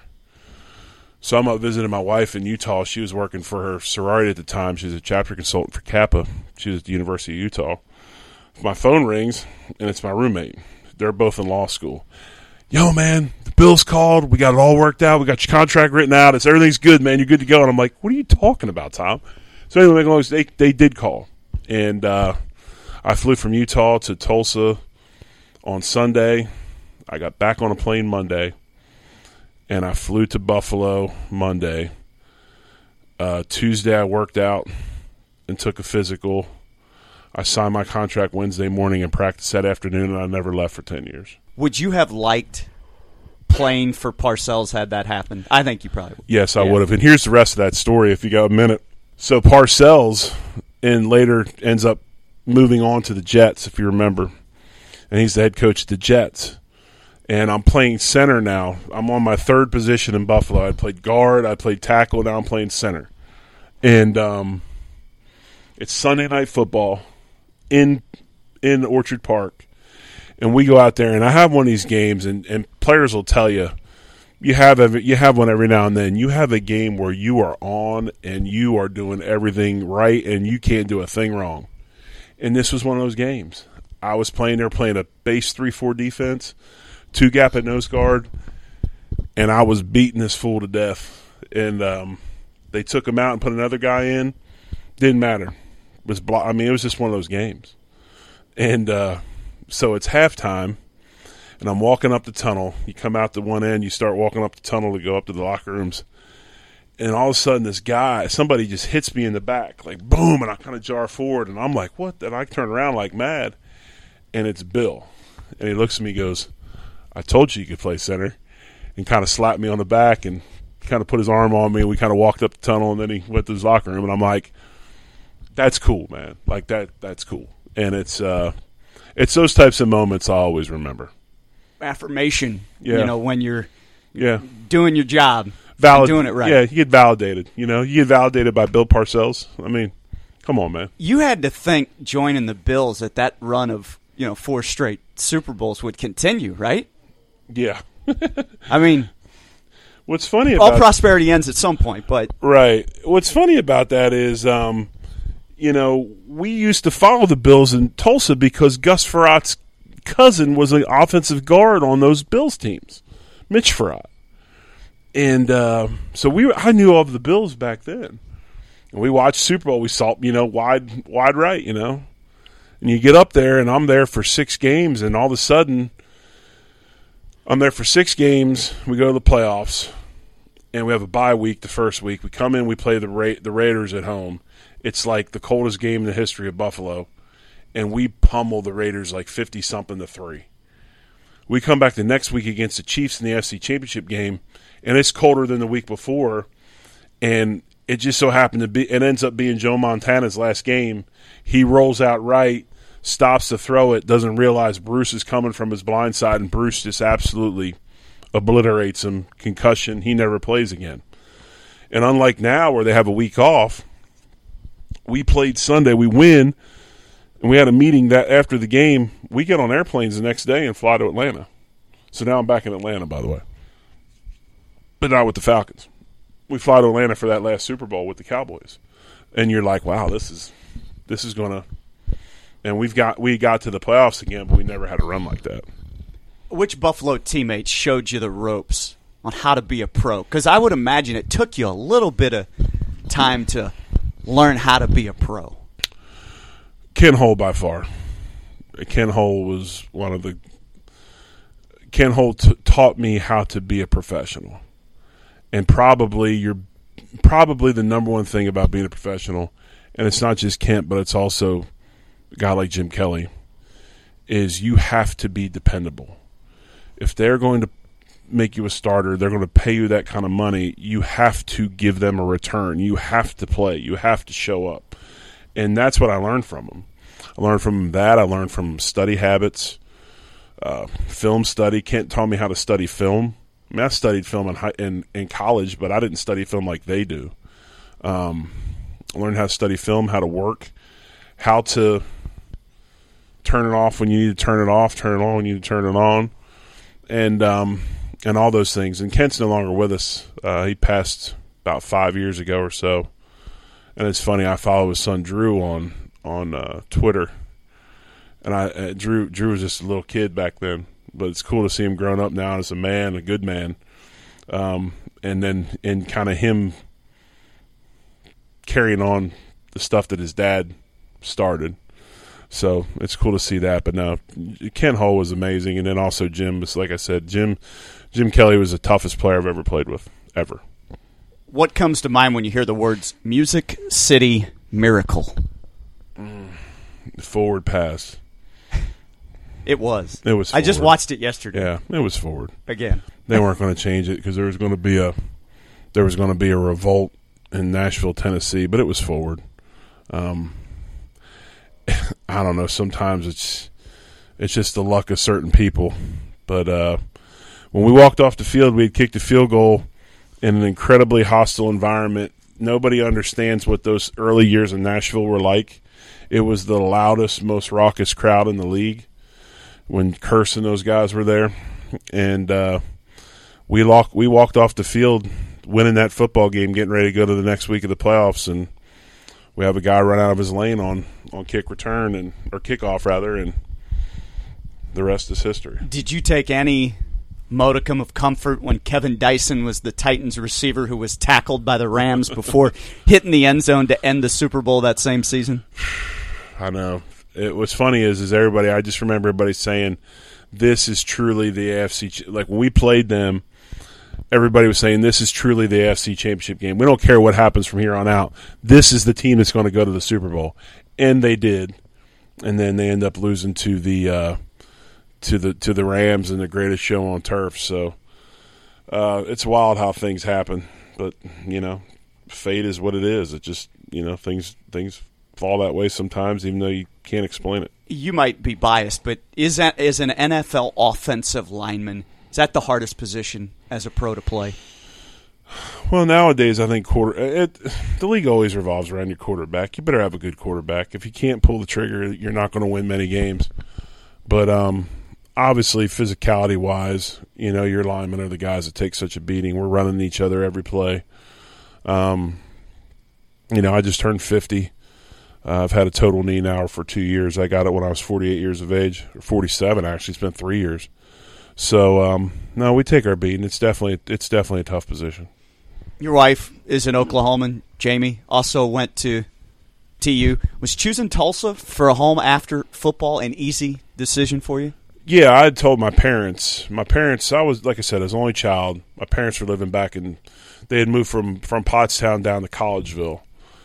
So I'm up visiting my wife in Utah. She was working for her sorority at the time. She was a chapter consultant for Kappa. She was at the University of Utah. My phone rings, and it's my roommate. They're both in law school. Yo, man, the bill's called. We got it all worked out. We got your contract written out. It's everything's good, man. You're good to go. And I'm like, what are you talking about, Tom? So anyway, they they did call, and uh, I flew from Utah to Tulsa on Sunday. I got back on a plane Monday and I flew to Buffalo Monday. Uh, Tuesday, I worked out and took a physical. I signed my contract Wednesday morning and practiced that afternoon, and I never left for 10 years. Would you have liked playing for Parcells had that happened? I think you probably would. Yes, I yeah. would have. And here's the rest of that story if you got a minute. So Parcells and later ends up moving on to the Jets, if you remember. And he's the head coach of the Jets and I'm playing center now. I'm on my third position in Buffalo. I played guard, I played tackle, now I'm playing center. And um, it's Sunday night football in in Orchard Park. And we go out there and I have one of these games and, and players will tell you you have every, you have one every now and then. You have a game where you are on and you are doing everything right and you can't do a thing wrong. And this was one of those games. I was playing there playing a base 3-4 defense two gap at nose guard, and I was beating this fool to death. And um, they took him out and put another guy in. Didn't matter. It was blo- I mean, it was just one of those games. And uh, so it's halftime, and I'm walking up the tunnel. You come out the one end, you start walking up the tunnel to go up to the locker rooms. And all of a sudden, this guy, somebody just hits me in the back, like boom, and I kind of jar forward, and I'm like, "What?" And I turn around like mad, and it's Bill, and he looks at me, goes, I told you you could play center, and kind of slapped me on the back and kind of put his arm on me. And we kind of walked up the tunnel, and then he went to his locker room, and I'm like, that's cool, man. Like that, that's cool. And it's uh, it's those types of moments I always remember. Affirmation, yeah. You know, when you're yeah doing your job, Valid- doing it right. Yeah, you get validated. You know, you get validated by Bill Parcells. I mean, come on, man. You had to think joining the Bills at that run of you know four straight Super Bowls would continue, right? Yeah. I mean, what's funny all prosperity ends at some point, but right. What's funny about that is, um, you know, we used to follow the Bills in Tulsa because Gus Frerotte's cousin was an offensive guard on those Bills teams, Mitch Frerotte, and uh, so we I knew of the Bills back then. And we watched Super Bowl. We saw, you know, wide, wide right, you know, and you get up there, and I'm there for six games, and all of a sudden, I'm there for six games. We go to the playoffs, and we have a bye week the first week. We come in, we play the Ra- the Raiders at home. It's like the coldest game in the history of Buffalo, and we pummel the Raiders like fifty something to three. We come back the next week against the Chiefs in the FC Championship game, and it's colder than the week before, and it just so happened to be. It ends up being Joe Montana's last game. He rolls out right stops to throw it, doesn't realize Bruce is coming from his blind side, and Bruce just absolutely obliterates him. Concussion, he never plays again. And unlike now, where they have a week off, we played Sunday, we win, and we had a meeting that after the game. We get on airplanes the next day and fly to Atlanta. So now I'm back in Atlanta, by the way, but not with the Falcons. We fly to Atlanta for that last Super Bowl with the Cowboys, and you're like, wow, this is this is to and we've got we got to the playoffs again, but we never had a run like that. Which Buffalo teammates showed you the ropes on how to be a pro? Because I would imagine it took you a little bit of time to learn how to be a pro. Kent Hull by far. Kent Hull was one of the. Kent Hull t- taught me how to be a professional, and probably you're probably the number one thing about being a professional, and it's not just Kent, but it's also a guy like Jim Kelly, is you have to be dependable. If they're going to make you a starter, they're going to pay you that kind of money. You have to give them a return. You have to play. You have to show up, and that's what I learned from them. I learned from that. I learned from study habits, uh, film study. Kent taught me how to study film. I, mean, I studied film in, high, in in college, but I didn't study film like they do. Um, I learned how to study film, how to work, how to turn it off when you need to turn it off, turn it on when you need to turn it on, and um, and all those things. And Kent's no longer with us. Uh, he passed about five years ago or so. And it's funny. I follow his son Drew on on uh, Twitter, and I uh, Drew Drew was just a little kid back then, but it's cool to see him grown up now as a man, a good man, um, and then and kind of him carrying on the stuff that his dad started. So it's cool to see that. But no, Kent Hull was amazing, and then also Jim like I said, Jim Jim Kelly was the toughest player I've ever played with ever. What comes to mind when you hear the words Music City Miracle? Mm, forward pass. It was. It was. Forward. I just watched it yesterday. Yeah, it was forward again. They weren't going to change it because there was going to be a there was going to be a revolt in Nashville, Tennessee, but it was forward. Um, I don't know. Sometimes it's it's just the luck of certain people. But uh, when we walked off the field, we had kicked a field goal in an incredibly hostile environment. Nobody understands what those early years in Nashville were like. It was the loudest, most raucous crowd in the league when Kearse and those guys were there, and uh, we we walked off the field winning that football game, getting ready to go to the next week of the playoffs, and we have a guy run out of his lane on on kick return and or kickoff rather, and the rest is history. Did you take any modicum of comfort when Kevin Dyson was the Titans receiver who was tackled by the Rams before hitting the end zone to end the Super Bowl that same season? I know. It, what's funny is, is everybody. I just remember everybody saying, "This is truly the AFC." Like when we played them, everybody was saying this is truly the AFC Championship game. We don't care what happens from here on out. This is the team that's going to go to the Super Bowl, and they did. And then they end up losing to the uh, to the to the Rams in the greatest show on turf. So uh, it's wild how things happen, but you know, fate is what it is. It just you know things things fall that way sometimes, even though you can't explain it. You might be biased, but is that is an NFL offensive lineman? Is that the hardest position as a pro to play? Well, nowadays I think quarter it, the league always revolves around your quarterback. You better have a good quarterback. If you can't pull the trigger, you're not going to win many games. But um, obviously, physicality wise, you know, your linemen are the guys that take such a beating. We're running each other every play. Um, you know, I just turned fifty. Uh, I've had a total knee now for two years. I got it when I was 48 years of age, or 47 actually. Spent three years. So um, no, we take our beating. It's definitely it's definitely a tough position. Your wife is an Oklahoman. Jamie also went to TU. Was choosing Tulsa for a home after football an easy decision for you? Yeah, I had told my parents. My parents, I was like I said, as only child. My parents were living back in. They had moved from from Pottstown down to Collegeville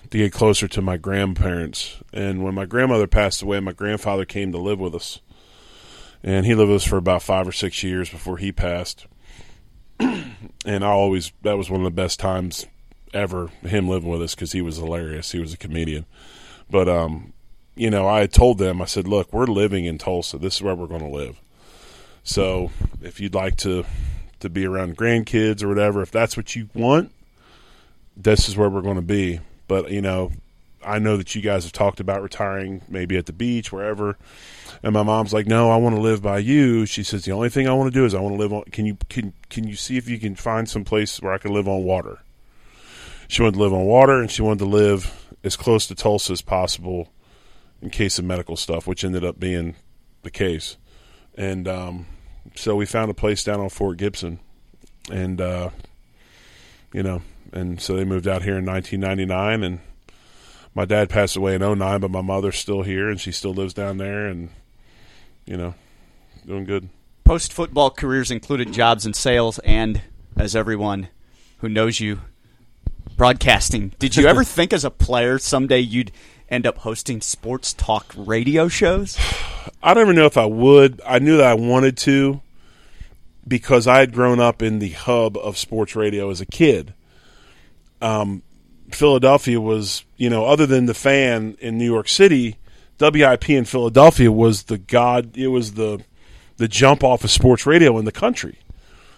to get closer to my grandparents. And when my grandmother passed away, my grandfather came to live with us and he lived with us for about five or six years before he passed. and I always that was one of the best times ever him living with us because he was hilarious. He was a comedian, but um, you know, I told them I said, look, we're living in Tulsa. This is where we're going to live. So if you'd like to to be around grandkids or whatever, if that's what you want, this is where we're going to be. But you know, I know that you guys have talked about retiring, maybe at the beach, wherever. And my mom's like, "No, I want to live by you." She says, "The only thing I want to do is I want to live on. Can you can can you see if you can find some place where I can live on water?" She wanted to live on water, and she wanted to live as close to Tulsa as possible in case of medical stuff, which ended up being the case. And um, so we found a place down on Fort Gibson, and uh, you know, and so they moved out here in 1999 and my dad passed away in 09, but my mother's still here and she still lives down there and you know, doing good. Post football careers included jobs in sales and as everyone who knows you broadcasting. Did you ever think as a player someday you'd end up hosting sports talk radio shows? I don't even know if I would. I knew that I wanted to. because I had grown up in the hub of sports radio as a kid. Um, Philadelphia was, you know, other than the fan in New York City, WIP in Philadelphia was the god. It was the the jump off of sports radio in the country.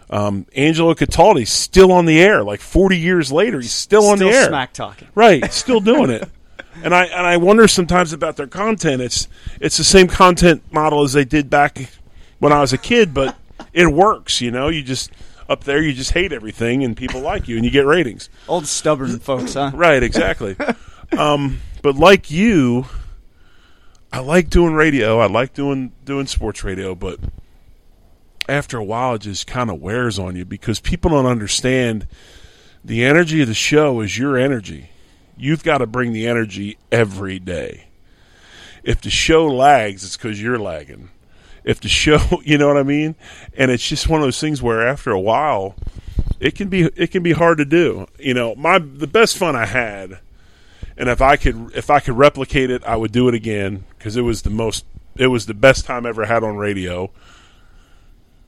Um, Angelo Cataldi's still on the air, like forty years later. He's still, still on the air, smack talking, right? Still doing it. And I and I wonder sometimes about their content. It's it's the same content model as they did back when I was a kid, but it works. You know, you just up there, you just hate everything, and people like you, and you get ratings. Old stubborn folks, huh? Right, exactly. um, but like you, I like doing radio. I like doing doing sports radio, but after a while, it just kind of wears on you because people don't understand the energy of the show is your energy You've got to bring the energy every day. If the show lags, it's because you're lagging. If the show, you know what I mean, and it's just one of those things where after a while, it can be it can be hard to do. You know, my the best fun I had, and if I could if I could replicate it, I would do it again because it was the most it was the best time I ever had on radio.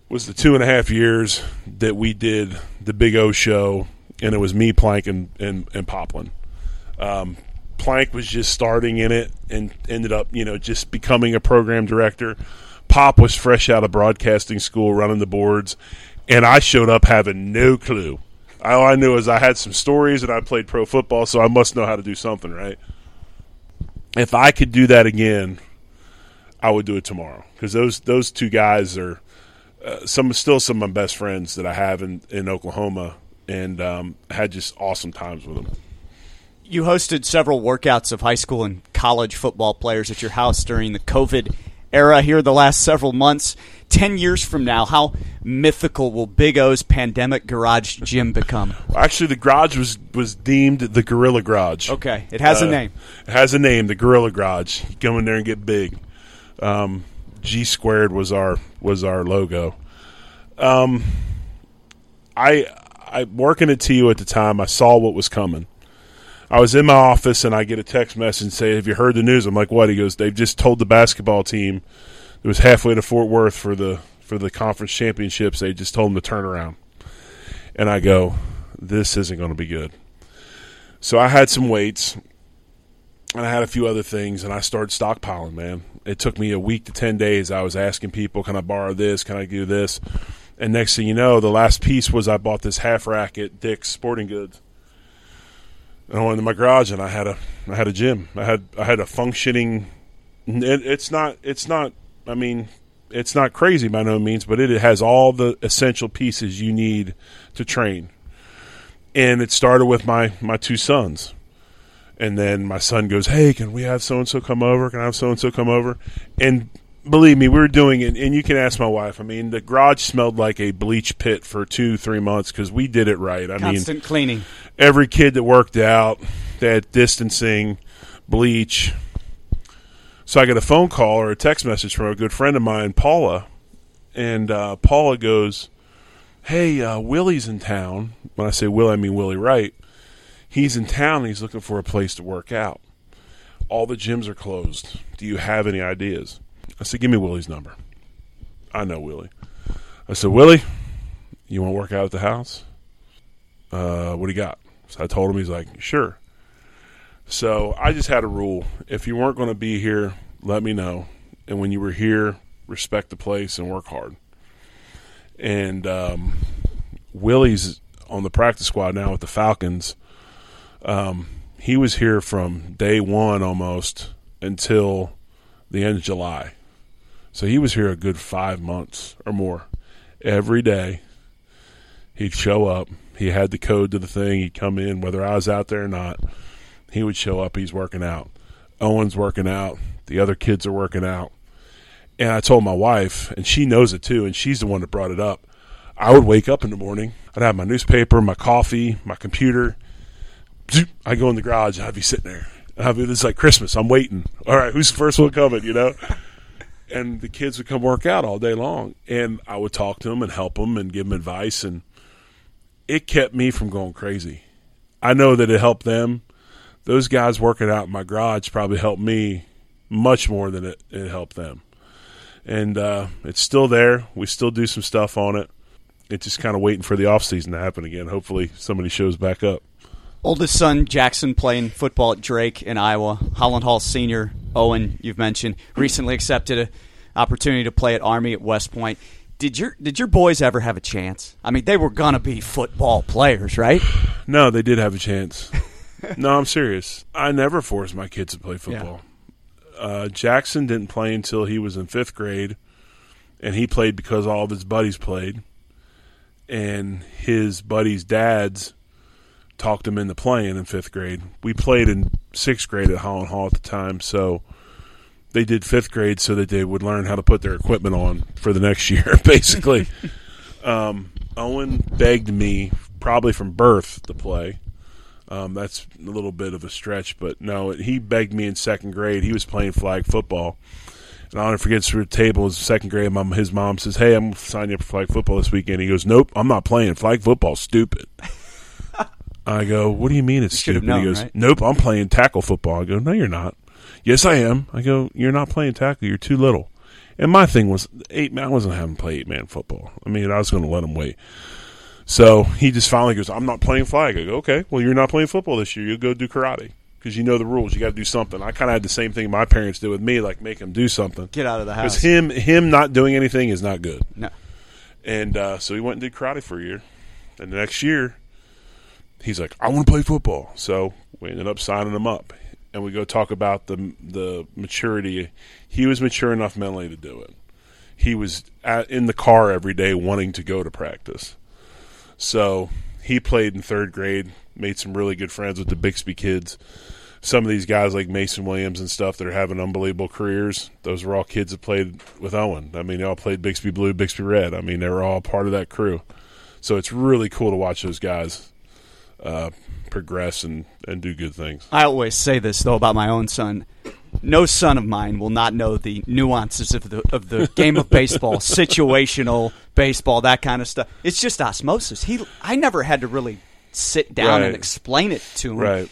Was the two and a half years that we did the Big O show, and it was me, Plank, and and, and Poplin. Um, Plank was just starting in it and ended up, you know, just becoming a program director. Pop was fresh out of broadcasting school running the boards, and I showed up having no clue. All I knew is I had some stories and I played pro football, so I must know how to do something, right? If I could do that again, I would do it tomorrow because those those two guys are uh, some still some of my best friends that I have in in Oklahoma, and um, had just awesome times with them you hosted several workouts of high school and college football players at your house during the COVID era here the last several months. Ten years from now, how mythical will Big O's pandemic garage gym become? Actually, the garage was was deemed the Gorilla Garage. Okay, it has uh, a name. It has a name, the Gorilla Garage. You come in there and get big. Um, G squared was our was our logo. Um, I I working at TU at the time. I saw what was coming I was in my office and I get a text message say, "Have you heard the news?" I'm like, "What?" He goes, "They've just told the basketball team that was halfway to Fort Worth for the for the conference championships. They just told them to turn around." And I go, "This isn't going to be good." So I had some weights and I had a few other things and I started stockpiling, man. It took me a week to 10 days. I was asking people, "Can I borrow this? Can I do this?" And next thing you know, the last piece was I bought this half rack at Dick's Sporting Goods I went into my garage and I had a I had a gym. I had I had a functioning. It, it's not it's not. I mean, it's not crazy by no means, but it, it has all the essential pieces you need to train. And it started with my my two sons. And then my son goes, "Hey, can we have so and so come over? Can I have so and so come over?" And believe me, we were doing it, and you can ask my wife. I mean, the garage smelled like a bleach pit for two, three months because we did it right. I Constant mean, constant cleaning. Every kid that worked out, that distancing, bleach. So I get a phone call or a text message from a good friend of mine, Paula, and uh, Paula goes, "Hey, uh, Willie's in town." When I say Will, I mean Willie Wright. He's in town. and He's looking for a place to work out. All the gyms are closed. Do you have any ideas? I said, Give me Willie's number. I know Willie. I said, Willie, you want to work out at the house? Uh, what do you got? So I told him, he's like, Sure. So I just had a rule. If you weren't going to be here, let me know. And when you were here, respect the place and work hard. And um, Willie's on the practice squad now with the Falcons. Um, he was here from day one almost until the end of July. So he was here a good five months or more. Every day, he'd show up. He had the code to the thing. He'd come in, whether I was out there or not. He would show up. He's working out. Owen's working out. The other kids are working out. And I told my wife, and she knows it too, and she's the one that brought it up. I would wake up in the morning. I'd have my newspaper, my coffee, my computer. I go in the garage. I'd be sitting there. I'd be, it's like Christmas. I'm waiting. All right, who's the first one coming? You know and the kids would come work out all day long and i would talk to them and help them and give them advice and it kept me from going crazy. I know that it helped them. Those guys working out in my garage probably helped me much more than it, it helped them. And uh, it's still there. We still do some stuff on it. It's just kind of waiting for the off season to happen again. Hopefully, somebody shows back up. Oldest son Jackson playing football at Drake in Iowa. Holland Hall senior Owen, you've mentioned, recently accepted an opportunity to play at Army at West Point. Did your did your boys ever have a chance? I mean, they were gonna be football players, right? No, they did have a chance. no, I'm serious. I never forced my kids to play football. Yeah. Uh, Jackson didn't play until he was in fifth grade, and he played because all of his buddies played, and his buddies' dads talked him into playing in fifth grade. We played in sixth grade at Holland Hall at the time, so they did fifth grade so that they would learn how to put their equipment on for the next year, basically. um, Owen begged me, probably from birth, to play. Um, that's a little bit of a stretch, but no, he begged me in second grade. He was playing flag football. And I'll never forget through the table, his second grade, mom, his mom says, Hey, I'm signing up for flag football this weekend. He goes, Nope, I'm not playing. Flag football's stupid. I go, What do you mean it's stupid? Known, he goes, right? Nope, I'm playing tackle football. I go, No, you're not. Yes, I am. I go, You're not playing tackle. You're too little. And my thing was, eight man, I wasn't having to play eight man football. I mean, I was going to let him wait. So he just finally goes, I'm not playing flag. I go, Okay, well, you're not playing football this year. You go do karate because you know the rules. You got to do something. I kind of had the same thing my parents did with me, like make him do something. Get out of the house. Because him, him not doing anything is not good. No. And uh, so he went and did karate for a year. And the next year, he's like, I want to play football. So we ended up signing him up, and we go talk about the the maturity. He was mature enough mentally to do it. He was at, in the car every day wanting to go to practice. So he played in third grade, made some really good friends with the Bixby kids. Some of these guys like Mason Williams and stuff that are having unbelievable careers, those were all kids that played with Owen. I mean, they all played Bixby Blue, Bixby Red. I mean, they were all part of that crew. So it's really cool to watch those guys uh, progress and, and do good things. I always say this though about my own son. No son of mine will not know the nuances of the of the game of baseball, situational baseball, that kind of stuff. It's just osmosis. He, I never had to really sit down right. and explain it to him. Right,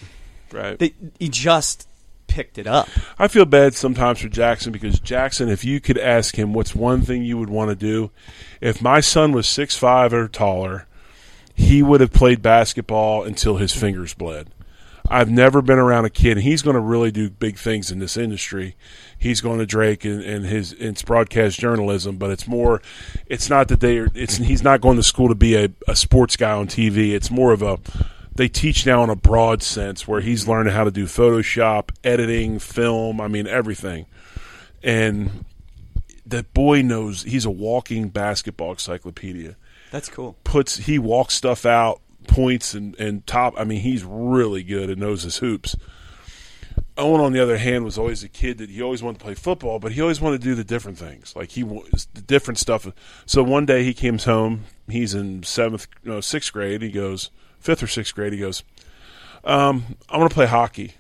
right. The, he just picked it up. I feel bad sometimes for Jackson because Jackson, if you could ask him what's one thing you would want to do, if my son was six five or taller he would have played basketball until his fingers bled. I've never been around a kid, he's going to really do big things in this industry. He's going to Drake and, and his it's broadcast journalism, but it's more. It's not that they are. It's he's not going to school to be a, a sports guy on TV. It's more of a. They teach now in a broad sense where he's learning how to do Photoshop, editing, film. I mean everything, and that boy knows he's a walking basketball encyclopedia that's cool. Puts he walks stuff out, points and and top. I mean, he's really good and knows his hoops. Owen, on the other hand, was always a kid that he always wanted to play football, but he always wanted to do the different things, like he was the different stuff. So one day he comes home. He's in seventh, no, sixth grade. He goes fifth or sixth grade. He goes, um, "I want to play hockey."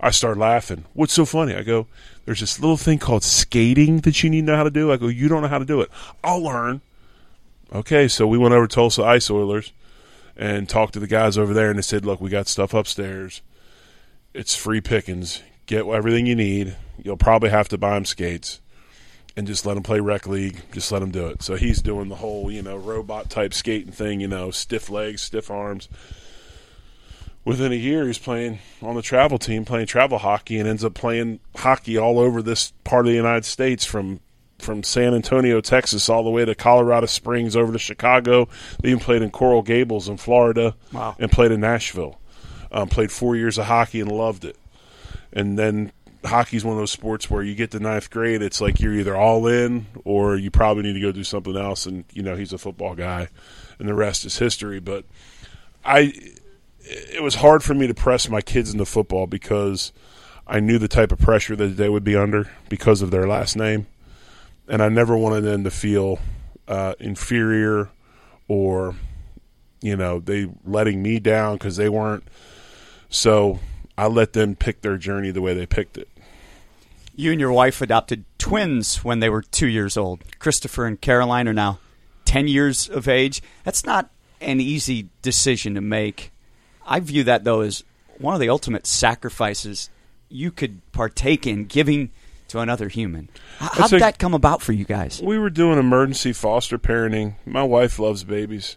I start laughing. What's so funny? I go, "There's this little thing called skating that you need to know how to do." I go, "You don't know how to do it. I'll learn." Okay, so we went over to Tulsa Ice Oilers and talked to the guys over there, and they said, "Look, we got stuff upstairs. It's free pickings. Get everything you need. You'll probably have to buy them skates." and just let him play rec league. Just let him do it. So he's doing the whole, you know, robot type skating thing. You know, stiff legs, stiff arms. Within a year, he's playing on the travel team, playing travel hockey, and ends up playing hockey all over this part of the United States, from from San Antonio, Texas, all the way to Colorado Springs, over to Chicago. They even played in Coral Gables in Florida, wow. and played in Nashville. Um, played four years of hockey and loved it. And then hockey's one of those sports where you get to ninth grade, it's like you're either all in or you probably need to go do something else. And you know he's a football guy, and the rest is history. But I, it was hard for me to press my kids into football because I knew the type of pressure that they would be under because of their last name and I never wanted them to feel uh, inferior or you know they letting me down because they weren't. So I let them pick their journey the way they picked it. You and your wife adopted twins when they were two years old. Christopher and Caroline are now ten years of age. That's not an easy decision to make. I view that though as one of the ultimate sacrifices you could partake in, giving to another human. How did that come about for you guys? We were doing emergency foster parenting. My wife loves babies,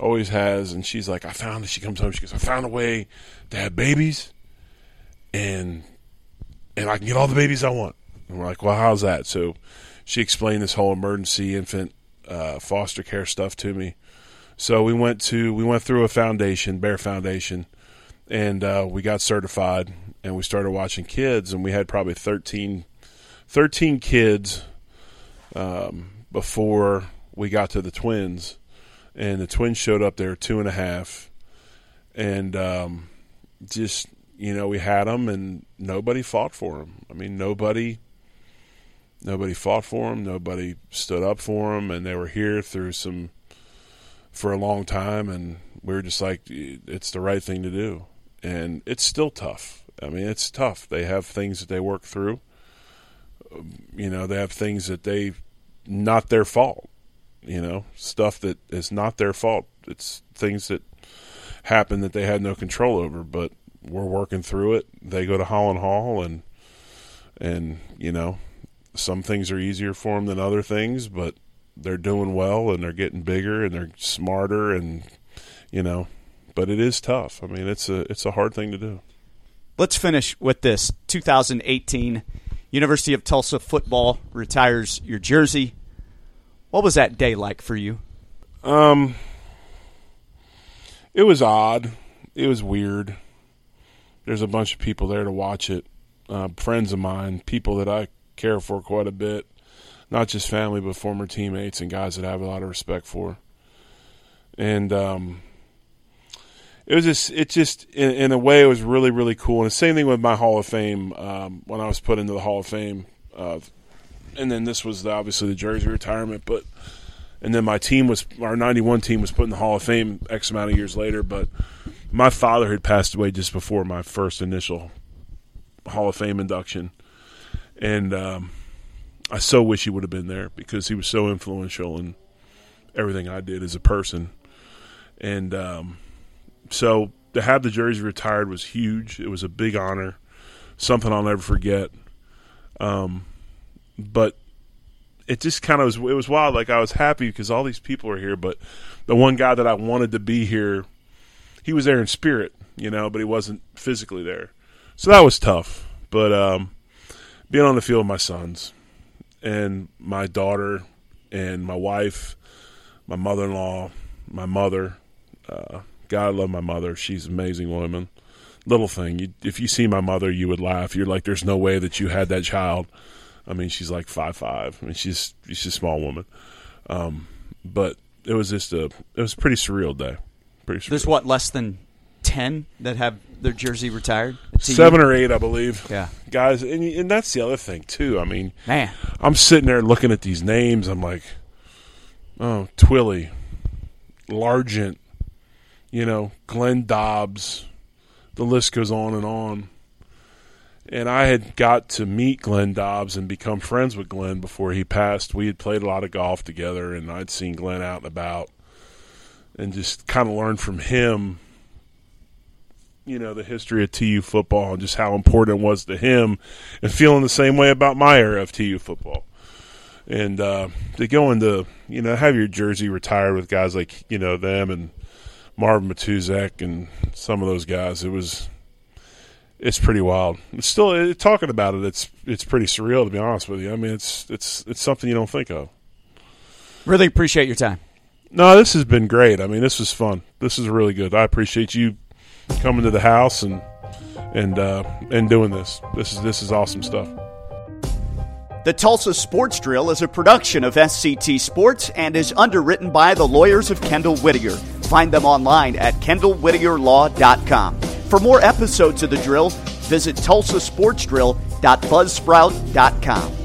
always has, and she's like, I found it. She comes home, she goes, I found a way to have babies, and and I can get all the babies I want. And we're like, well, how's that? So she explained this whole emergency infant uh, foster care stuff to me. So we went to we went through a foundation, Bear Foundation, and uh, we got certified, and we started watching kids, and we had probably 13, 13 kids um, before we got to the twins, and the twins showed up there two and a half, and um, just you know we had them, and nobody fought for them. I mean, nobody nobody fought for them, nobody stood up for them, and they were here through some for a long time, and we were just like, it's the right thing to do, and it's still tough. I mean, it's tough. They have things that they work through. Um, you know, they have things that they not their fault. You know, stuff that is not their fault. It's things that happen that they had no control over, but we're working through it. They go to Holland Hall and and you know, some things are easier for them than other things, but they're doing well and they're getting bigger and they're smarter and you know, but it is tough. I mean, it's a it's a hard thing to do. Let's finish with this. 2018 University of Tulsa football retires your jersey. What was that day like for you? Um it was odd. It was weird. There's a bunch of people there to watch it. Uh, friends of mine, people that I care for quite a bit not just family, but former teammates and guys that I have a lot of respect for. And um, it was just, it just, in, in, a way, it was really, really cool. And the same thing with my Hall of Fame um, when I was put into the Hall of Fame. Uh, and then this was the, obviously the jersey retirement, but and then my team was our 91 team was put in the Hall of Fame X amount of years later. But my father had passed away just before my first initial Hall of Fame induction, and um, I so wish he would have been there because he was so influential in everything I did as a person. And um, so to have the jersey retired was huge. It was a big honor, something I'll never forget. Um, but it just kind of was. It was wild. Like I was happy because all these people are here, but the one guy that I wanted to be here, he was there in spirit, you know, but he wasn't physically there. So that was tough. But um, being on the field with my sons, and my daughter and my wife, my mother in law, my mother. Uh, God, I love my mother. She's an amazing woman. Little thing, you, if you see my mother, you would laugh. You're like, there's no way that you had that child. I mean, she's like five five. I mean, she's she's a small woman. Um, but it was just a it was a pretty surreal day. Pretty surreal. There's what less than ten that have their jersey retired? Seven or eight, I believe. Yeah, guys, and, and that's the other thing too. I mean, man, I'm sitting there looking at these names. I'm like, oh, Twilley, Largent, you know, Glenn Dobbs. The list goes on and on. And I had got to meet Glenn Dobbs and become friends with Glenn before he passed. We had played a lot of golf together, and I'd seen Glenn out and about, and just kind of learned from him you know, the history of TU football and just how important it was to him and feeling the same way about my era of TU football. And uh, to go into, you know, have your jersey retired with guys like, you know, them and Marvin Matuszak and some of those guys, it was, it's pretty wild. It's still it, talking about it. It's it's pretty surreal to be honest with you. I mean, it's it's it's something you don't think of. Really appreciate your time. No, this has been great. I mean, this is fun. This is really good. I appreciate you coming to the house and and uh, and doing this. This is this is awesome stuff. The Tulsa Sports Drill is a production of SCT Sports and is underwritten by the lawyers of Kendall Whittier. Find them online at kendallwhittierlaw.com. For more episodes of the drill, visit tulsasportsdrill.buzzsprout.com.